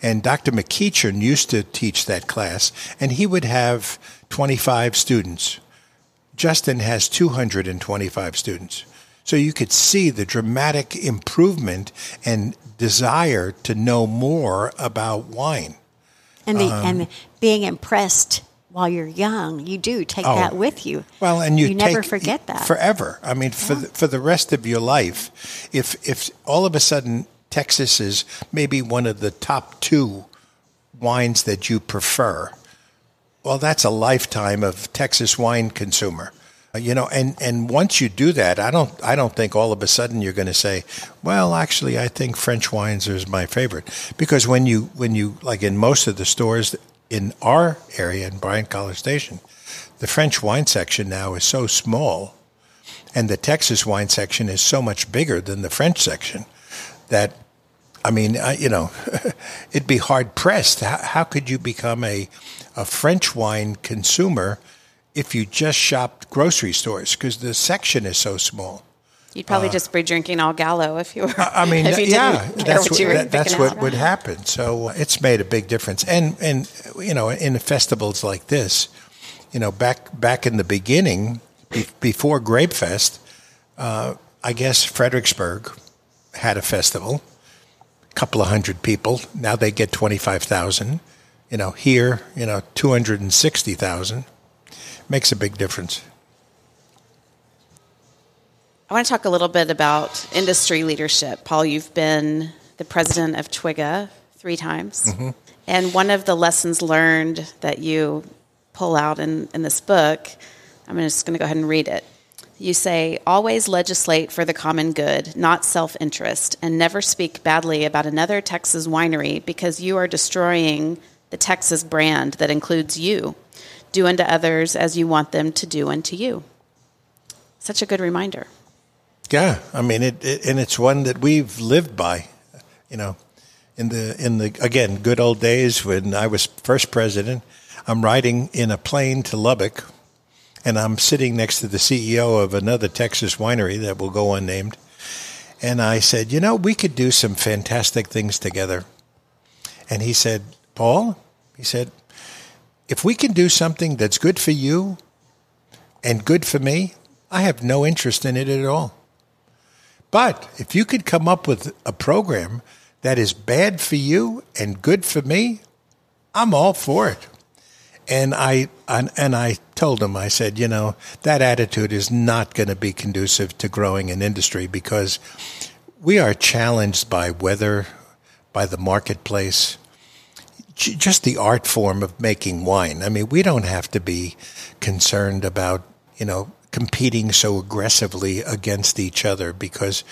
And Dr. McEachin used to teach that class, and he would have 25 students. Justin has 225 students. So you could see the dramatic improvement and desire to know more about wine. and the Um, and being impressed while you're young, you do take Oh. that with you. Well, and you, never take- forget that. forever. I mean, for the, for the rest of your life, if if all of a sudden Texas is maybe one of the top two wines that you prefer, well, that's a lifetime of Texas wine consumer. Uh, You know, and, and once you do that, I don't I don't think all of a sudden you're going to say, well, actually, I think French wines is my favorite because when you when you like in most of the stores in our area in Bryan College Station, the French wine section now is so small, and the Texas wine section is so much bigger than the French section that I mean, I, you know, it'd be hard pressed. How, how could you become a, a French wine consumer if you just shopped grocery stores because the section is so small. You'd probably just be drinking all Gallo if you were. I mean, if you yeah, that's what you were that, that's what out. would happen. So uh, it's made a big difference. And and you know, in festivals like this, you know, back back in the beginning, be, before Grape Fest, uh, I guess Fredericksburg had a festival, a couple of hundred people. Now they get twenty five thousand. You know, here, you know, two hundred and sixty thousand makes a big difference. I want to talk a little bit about industry leadership. Paul, you've been the president of Twiga three times. Mm-hmm. And one of the lessons learned that you pull out in, in this book, I'm just going to go ahead and read it. You say, always legislate for the common good, not self interest, and never speak badly about another Texas winery because you are destroying the Texas brand that includes you. Do unto others as you want them to do unto you. Such a good reminder. Yeah, I mean it, it, and it's one that we've lived by. You know, in the in the again good old days when I was first president, I'm riding in a plane to Lubbock, and I'm sitting next to the CEO of another Texas winery that will go unnamed, and I said, you know, we could do some fantastic things together. And he said, Paul, he said, if we can do something that's good for you and good for me, I have no interest in it at all. But if you could come up with a program that is bad for you and good for me, I'm all for it. And I and, and I told him, I said, you know, that attitude is not going to be conducive to growing an industry because we are challenged by weather, by the marketplace, just the art form of making wine. I mean, we don't have to be concerned about, you know, competing so aggressively against each other because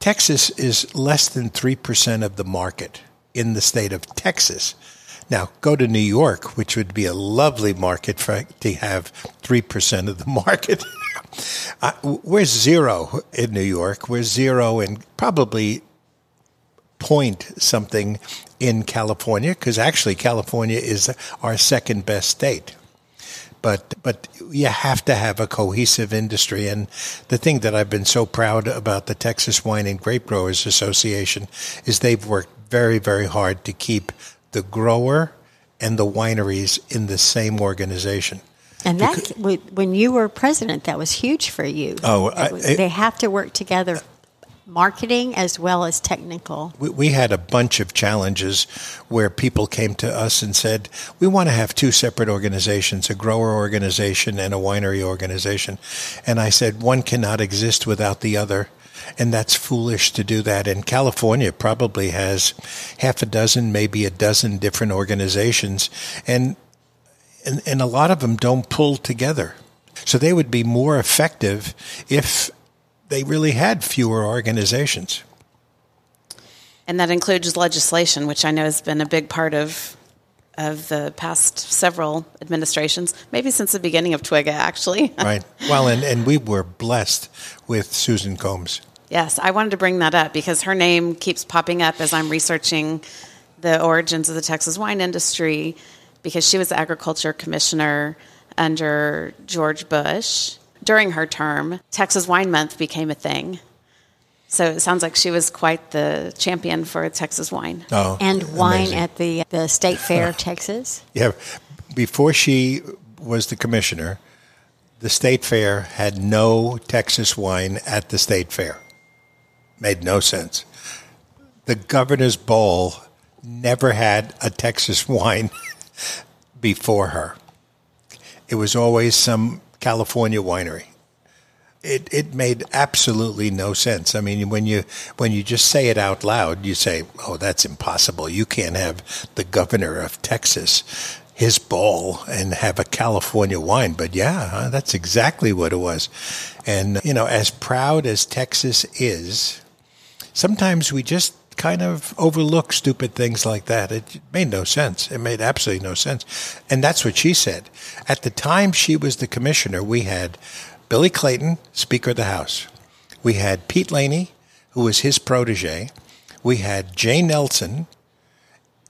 Texas is less than 3% of the market in the state of Texas. Now, go to New York, which would be a lovely market for to have 3% of the market. uh, we're zero in New York. We're zero and probably point something in California because actually California is our second best state. But but you have to have a cohesive industry, and the thing that I've been so proud about the Texas Wine and Grape Growers Association is they've worked very very hard to keep the grower and the wineries in the same organization. And that, when you were president, that was huge for you. Oh, That I- it- they have to work together, marketing as well as technical. we, we had a bunch of challenges where people came to us and said, we want to have two separate organizations, a grower organization and a winery organization. And I said, one cannot exist without the other. And that's foolish to do that. And California probably has half a dozen, maybe a dozen different organizations. And, and, and a lot of them don't pull together. So they would be more effective if they really had fewer organizations. And that includes legislation, which I know has been a big part of of the past several administrations, maybe since the beginning of Twiga, actually. right. Well, and, and we were blessed with Susan Combs. yes, I wanted to bring that up because her name keeps popping up as I'm researching the origins of the Texas wine industry because she was the agriculture commissioner under George Bush. During her term, Texas Wine Month became a thing. So it sounds like she was quite the champion for Texas wine. Oh, And wine amazing. at the the State Fair, of Texas. yeah. Before she was the commissioner, the state fair had no Texas wine at the state fair. Made no sense. The governor's bowl never had a Texas wine before her. It was always some California winery. It it made absolutely no sense. I mean, when you when you just say it out loud, you say, "Oh, that's impossible. You can't have the governor of Texas his ball and have a California wine." But yeah, that's exactly what it was. And you know, as proud as Texas is, sometimes we just kind of overlook stupid things like that. It made no sense. It made absolutely no sense. And that's what she said. At the time she was the commissioner, we had Billy Clayton, Speaker of the House. We had Pete Laney, who was his protege. We had Jay Nelson,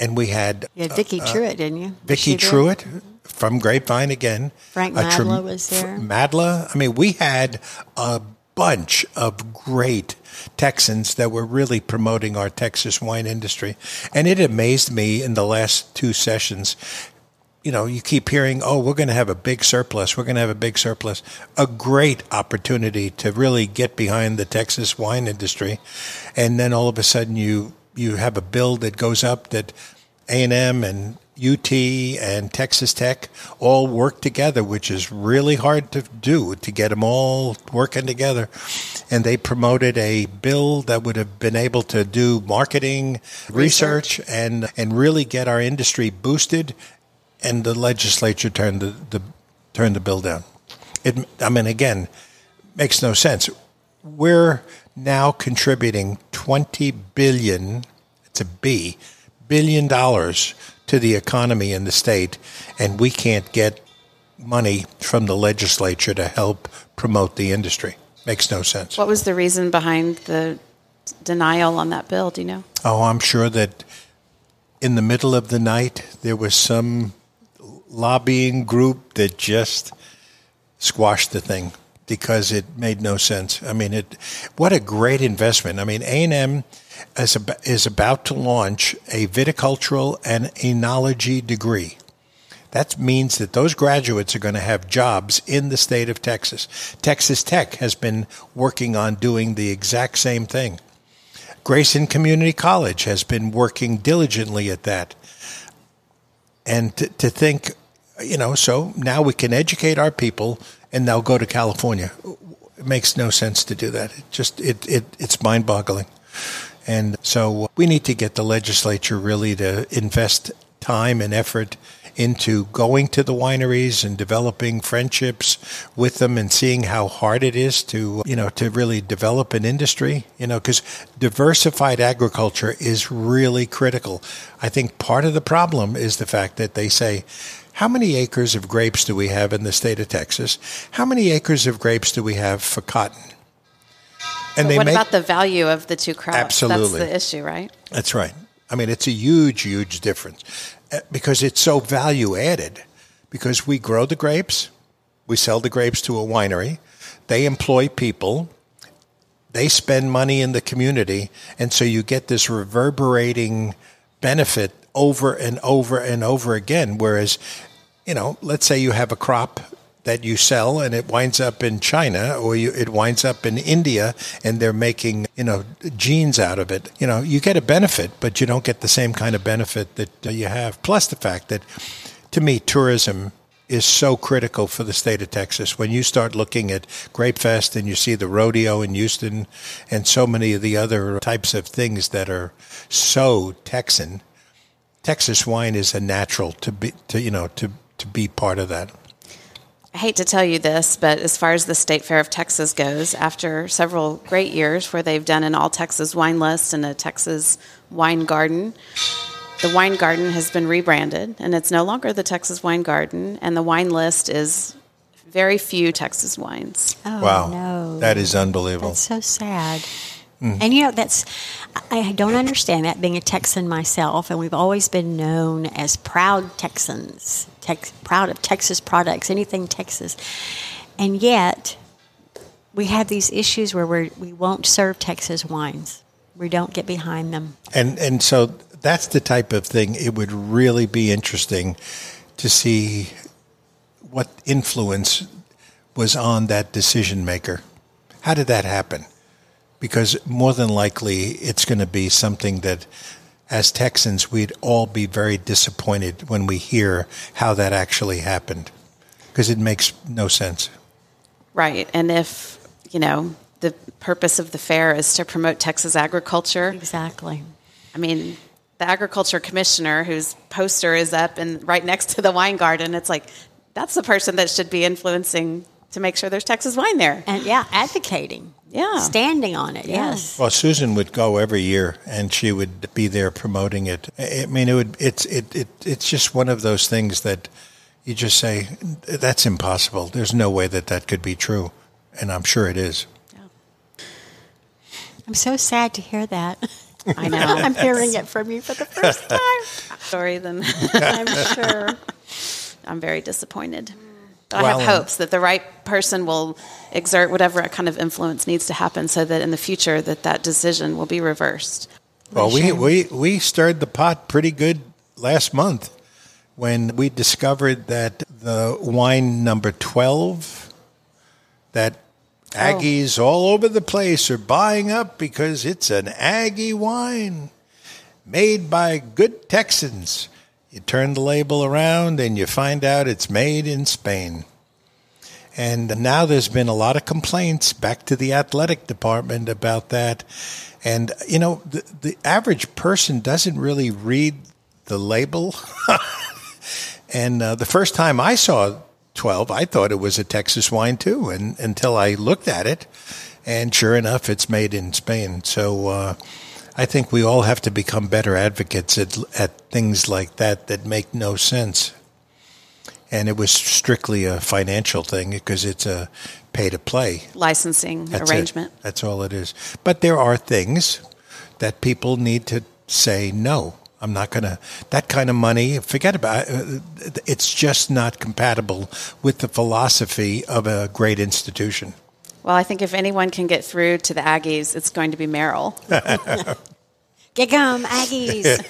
and we had You had Vicki uh, uh, Truitt, didn't you? Vicky there? Truitt. from Grapevine again. Frank Madla was there. Madla. I mean, we had a bunch of great Texans that were really promoting our Texas wine industry. And it amazed me in the last two sessions. You know, you keep hearing, oh, we're going to have a big surplus. We're going to have a big surplus. A great opportunity to really get behind the Texas wine industry. And then all of a sudden you, you have a bill that goes up that A&M and UT and Texas Tech all work together, which is really hard to do to get them all working together. And they promoted a bill that would have been able to do marketing, research, and and really get our industry boosted. And the legislature turned the, the turned the bill down. It, I mean, again, makes no sense. We're now contributing twenty billion. It's a B billion dollars to the economy in the state, and we can't get money from the legislature to help promote the industry. Makes no sense. What was the reason behind the denial on that bill? Do you know? Oh, I'm sure that in the middle of the night there was some lobbying group that just squashed the thing because it made no sense. I mean, it what a great investment. I mean, A&M is, ab- is about to launch a viticultural and enology degree. That means that those graduates are going to have jobs in the state of Texas. Texas Tech has been working on doing the exact same thing. Grayson Community College has been working diligently at that. And to, to think, you know, so now we can educate our people and they'll go to California. It makes no sense to do that. It just it, it it's mind boggling. And so we need to get the legislature really to invest time and effort into going to the wineries and developing friendships with them and seeing how hard it is to, you know, to really develop an industry, you know, because diversified agriculture is really critical. I think part of the problem is the fact that they say, how many acres of grapes do we have in the state of Texas? How many acres of grapes do we have for cotton? And what make, about the value of the two crops? Absolutely. That's the issue, right? That's right. I mean, it's a huge, huge difference eh, because it's so value added. Because we grow the grapes, we sell the grapes to a winery, they employ people, they spend money in the community, and so you get this reverberating benefit over and over and over again. Whereas, you know, let's say you have a crop that you sell and it winds up in China or you, it winds up in India and they're making, you know, jeans out of it. You know, you get a benefit, but you don't get the same kind of benefit that you have. Plus the fact that to me, tourism is so critical for the state of Texas. When you start looking at Grape Fest and you see the rodeo in Houston and so many of the other types of things that are so Texan, Texas wine is a natural to be to you know to to be part of that. I hate to tell you this, but as far as the State Fair of Texas goes, after several great years where they've done an all Texas wine list and a Texas wine garden, the wine garden has been rebranded and it's no longer the Texas Wine Garden, and the wine list is very few Texas wines. Oh, wow. no. That is unbelievable. That's so sad. Mm. And you know, that's, I don't understand that being a Texan myself, and we've always been known as proud Texans, tex, proud of Texas products, anything Texas. And yet, we have these issues where we're, we won't serve Texas wines. We don't get behind them. And, and so that's the type of thing it would really be interesting to see what influence was on that decision maker. How did that happen? because more than likely it's going to be something that as Texans we'd all be very disappointed when we hear how that actually happened because it makes no sense. Right. And if, you know, the purpose of the fair is to promote Texas agriculture. Exactly. I mean, the agriculture commissioner whose poster is up and right next to the wine garden, it's like that's the person that should be influencing to make sure there's Texas wine there. And yeah, advocating. Yeah. Standing on it, yeah. yes. Well, Susan would go every year and she would be there promoting it. I mean, it would it's it, it it's just one of those things that you just say that's impossible. There's no way that that could be true. And I'm sure it is. Yeah. I'm so sad to hear that. I know. I'm hearing it from you for the first time. Sorry then. I'm sure. I'm very disappointed. But I have hopes that the right person will exert whatever kind of influence needs to happen so that in the future that that decision will be reversed. Well, we, we, we stirred the pot pretty good last month when we discovered that the wine number 12 that oh. Aggies all over the place are buying up because it's an Aggie wine made by good Texans. You turn the label around and you find out it's made in Spain. And now there's been a lot of complaints back to the athletic department about that. And, you know, the, the average person doesn't really read the label. and uh, the first time I saw 12, I thought it was a Texas wine too, and until I looked at it. And sure enough, it's made in Spain. So uh, I think we all have to become better advocates at, at things like that that make no sense and it was strictly a financial thing because it's a pay to play Licensing That's it. arrangement. That's all it is. But there are things that people need to say no. I'm not going to that kind of money. Forget about it. It's just not compatible with the philosophy of a great institution. Well, I think if anyone can get through to the Aggies, it's going to be Merrill. Gig 'em, Aggies.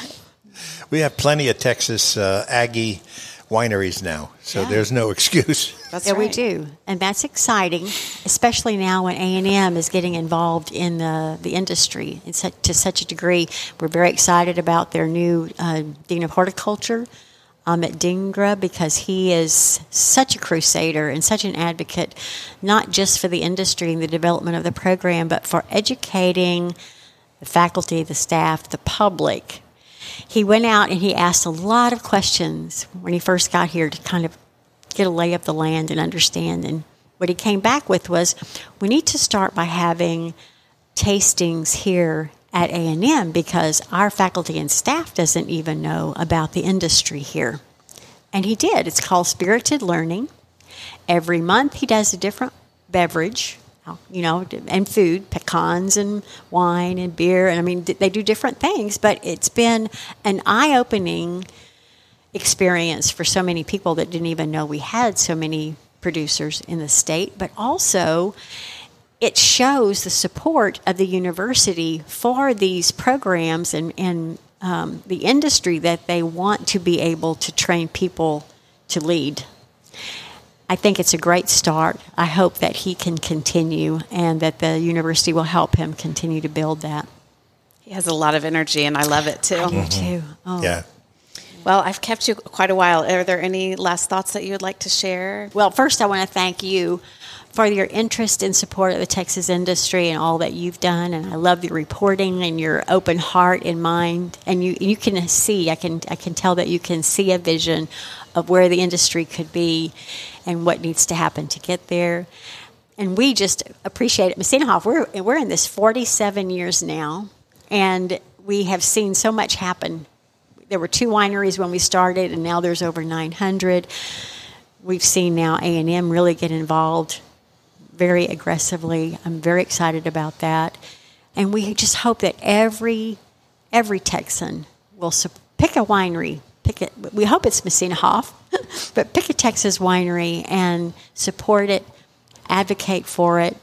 We have plenty of Texas uh, Aggie wineries now, so Yeah. there's no excuse. That's yeah, we do, and that's exciting, especially now when A and M is getting involved in the the industry in such, to such a degree. We're very excited about their new uh, dean of horticulture, Um, Amit Dhingra because he is such a crusader and such an advocate, not just for the industry and the development of the program, but for educating the faculty, the staff, the public. He went out and he asked a lot of questions when he first got here to kind of get a lay of the land and understand. And what he came back with was, we need to start by having tastings here at A&M because our faculty and staff doesn't even know about the industry here. And he did. It's called Spirited Learning. Every month he does a different beverage, you know, and food, pecans and wine and beer. And I mean, they do different things, but it's been an eye opening experience for so many people that didn't even know we had so many producers in the state, but also it shows the support of the university for these programs and, and um, the industry that they want to be able to train people to lead. I think it's a great start. I hope that he can continue and that the university will help him continue to build that. He has a lot of energy, and I love it too. I do too. Oh. Yeah. Well, I've kept you quite a while. Are there any last thoughts that you would like to share? Well, first, I want to thank you for your interest and support of the Texas industry and all that you've done. And I love your reporting and your open heart and mind. And you, you can see, I can, I can tell that you can see a vision of where the industry could be and what needs to happen to get there. And we just appreciate it. Messina Hof, we're, we're in this 47 years now, and we have seen so much happen. There were two wineries when we started, and now there's over 900 we've seen now a&m really get involved very aggressively i'm very excited about that and we just hope that every every texan will sup- pick a winery pick it we hope it's messina hof but pick a texas winery and support it advocate for it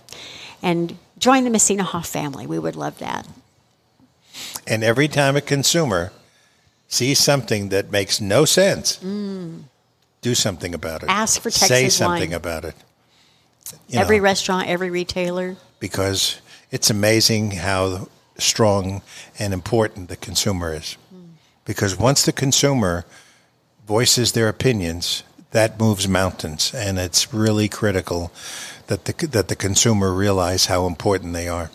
and join the messina hof family we would love that And every time a consumer sees something that makes no sense, do something about it. Mm. Ask for Texas Say something wine. about it. You every know, restaurant every retailer because it's amazing how strong and important the consumer is. Mm. Because once the consumer voices their opinions, that moves mountains, and it's really critical that the that the consumer realize how important they are.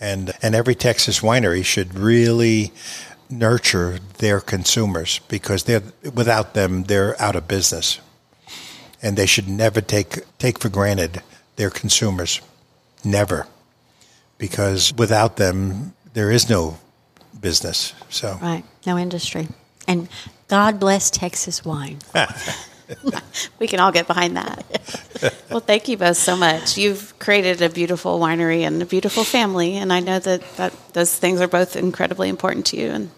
And and every Texas winery should really nurture their consumers because they're without them they're out of business. And they should never take take for granted their consumers. Never. Because without them there is no business. So right no industry and god bless texas wine We can all get behind that. well, thank you both so much. You've created a beautiful winery and a beautiful family, and I know that, that those things are both incredibly important to you. And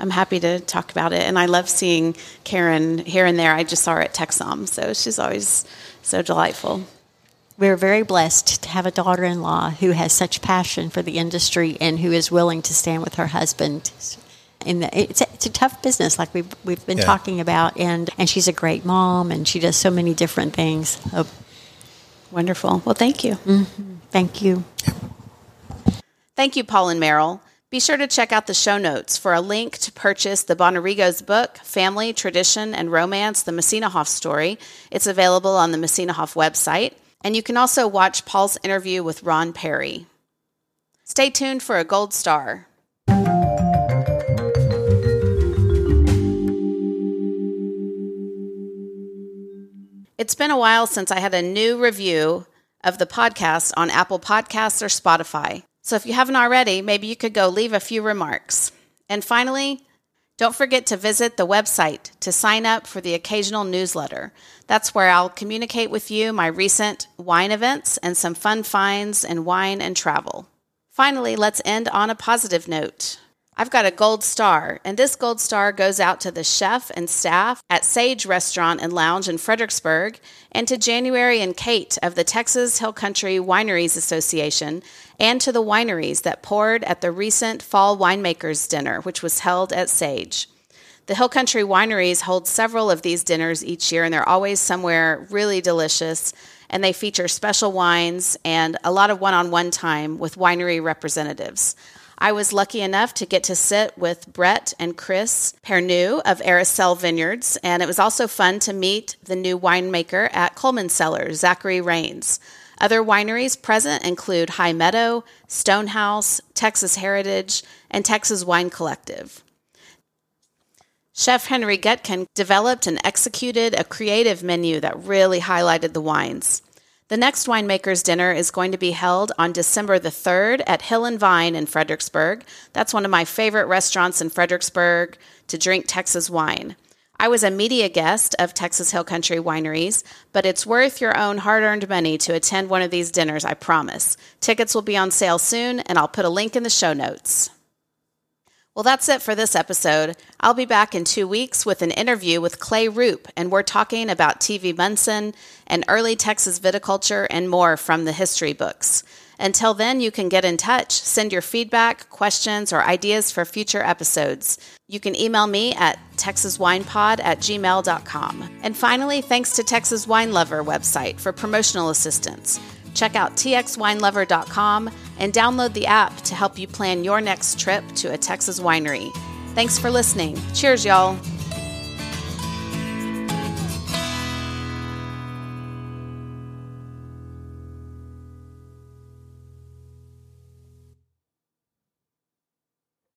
I'm happy to talk about it. And I love seeing Karen here and there. I just saw her at TEXSOM, so she's always so delightful. We're very blessed to have a daughter in law who has such passion for the industry and who is willing to stand with her husband. In the, it's, a, it's a tough business, like we've, we've been Yeah. talking about, and, and she's a great mom and she does so many different things. So Wonderful. Well, thank you. Mm-hmm. thank you. Thank you, Paul and Merrill. Be sure to check out the show notes for a link to purchase the Bonarrigos book, Family, Tradition, and Romance, the Messina Hof Story. It's available on the Messina Hof website. And you can also watch Paul's interview with Ron Perry. Stay tuned for a gold star. It's been a while since I had a new review of the podcast on Apple Podcasts or Spotify. So if you haven't already, maybe you could go leave a few remarks. And finally, don't forget to visit the website to sign up for the occasional newsletter. That's where I'll communicate with you my recent wine events and some fun finds in wine and travel. Finally, let's end on a positive note. I've got a gold star, and this gold star goes out to the chef and staff at Sage Restaurant and Lounge in Fredericksburg, and to January and Kate of the Texas Hill Country Wineries Association, and to the wineries that poured at the recent Fall Winemakers Dinner, which was held at Sage. The Hill Country Wineries hold several of these dinners each year, and they're always somewhere really delicious. And they feature special wines and a lot of one on one time with winery representatives. I was lucky enough to get to sit with Brett and Chris Pernew of Aracel Vineyards, and it was also fun to meet the new winemaker at Kuhlman Cellars, Zachary Rains. Other wineries present include High Meadow, Stonehouse, Texas Heritage, and Texas Wine Collective. Chef Henry Gutkin developed and executed a creative menu that really highlighted the wines. The next winemakers dinner is going to be held on December the 3rd at Hill and Vine in Fredericksburg. That's one of my favorite restaurants in Fredericksburg to drink Texas wine. I was a media guest of Texas Hill Country Wineries, but it's worth your own hard earned money to attend one of these dinners, I promise. Tickets will be on sale soon, and I'll put a link in the show notes. Well, that's it for this episode. I'll be back in two weeks with an interview with Clay Roop, and we're talking about TV Munson and early Texas viticulture and more from the history books. Until then, you can get in touch, send your feedback, questions, or ideas for future episodes. You can email me at texaswinepod at gmail.com. And finally, thanks to Texas Wine Lover website for promotional assistance. Check out txwinelover.com and download the app to help you plan your next trip to a Texas winery. Thanks for listening. Cheers, y'all.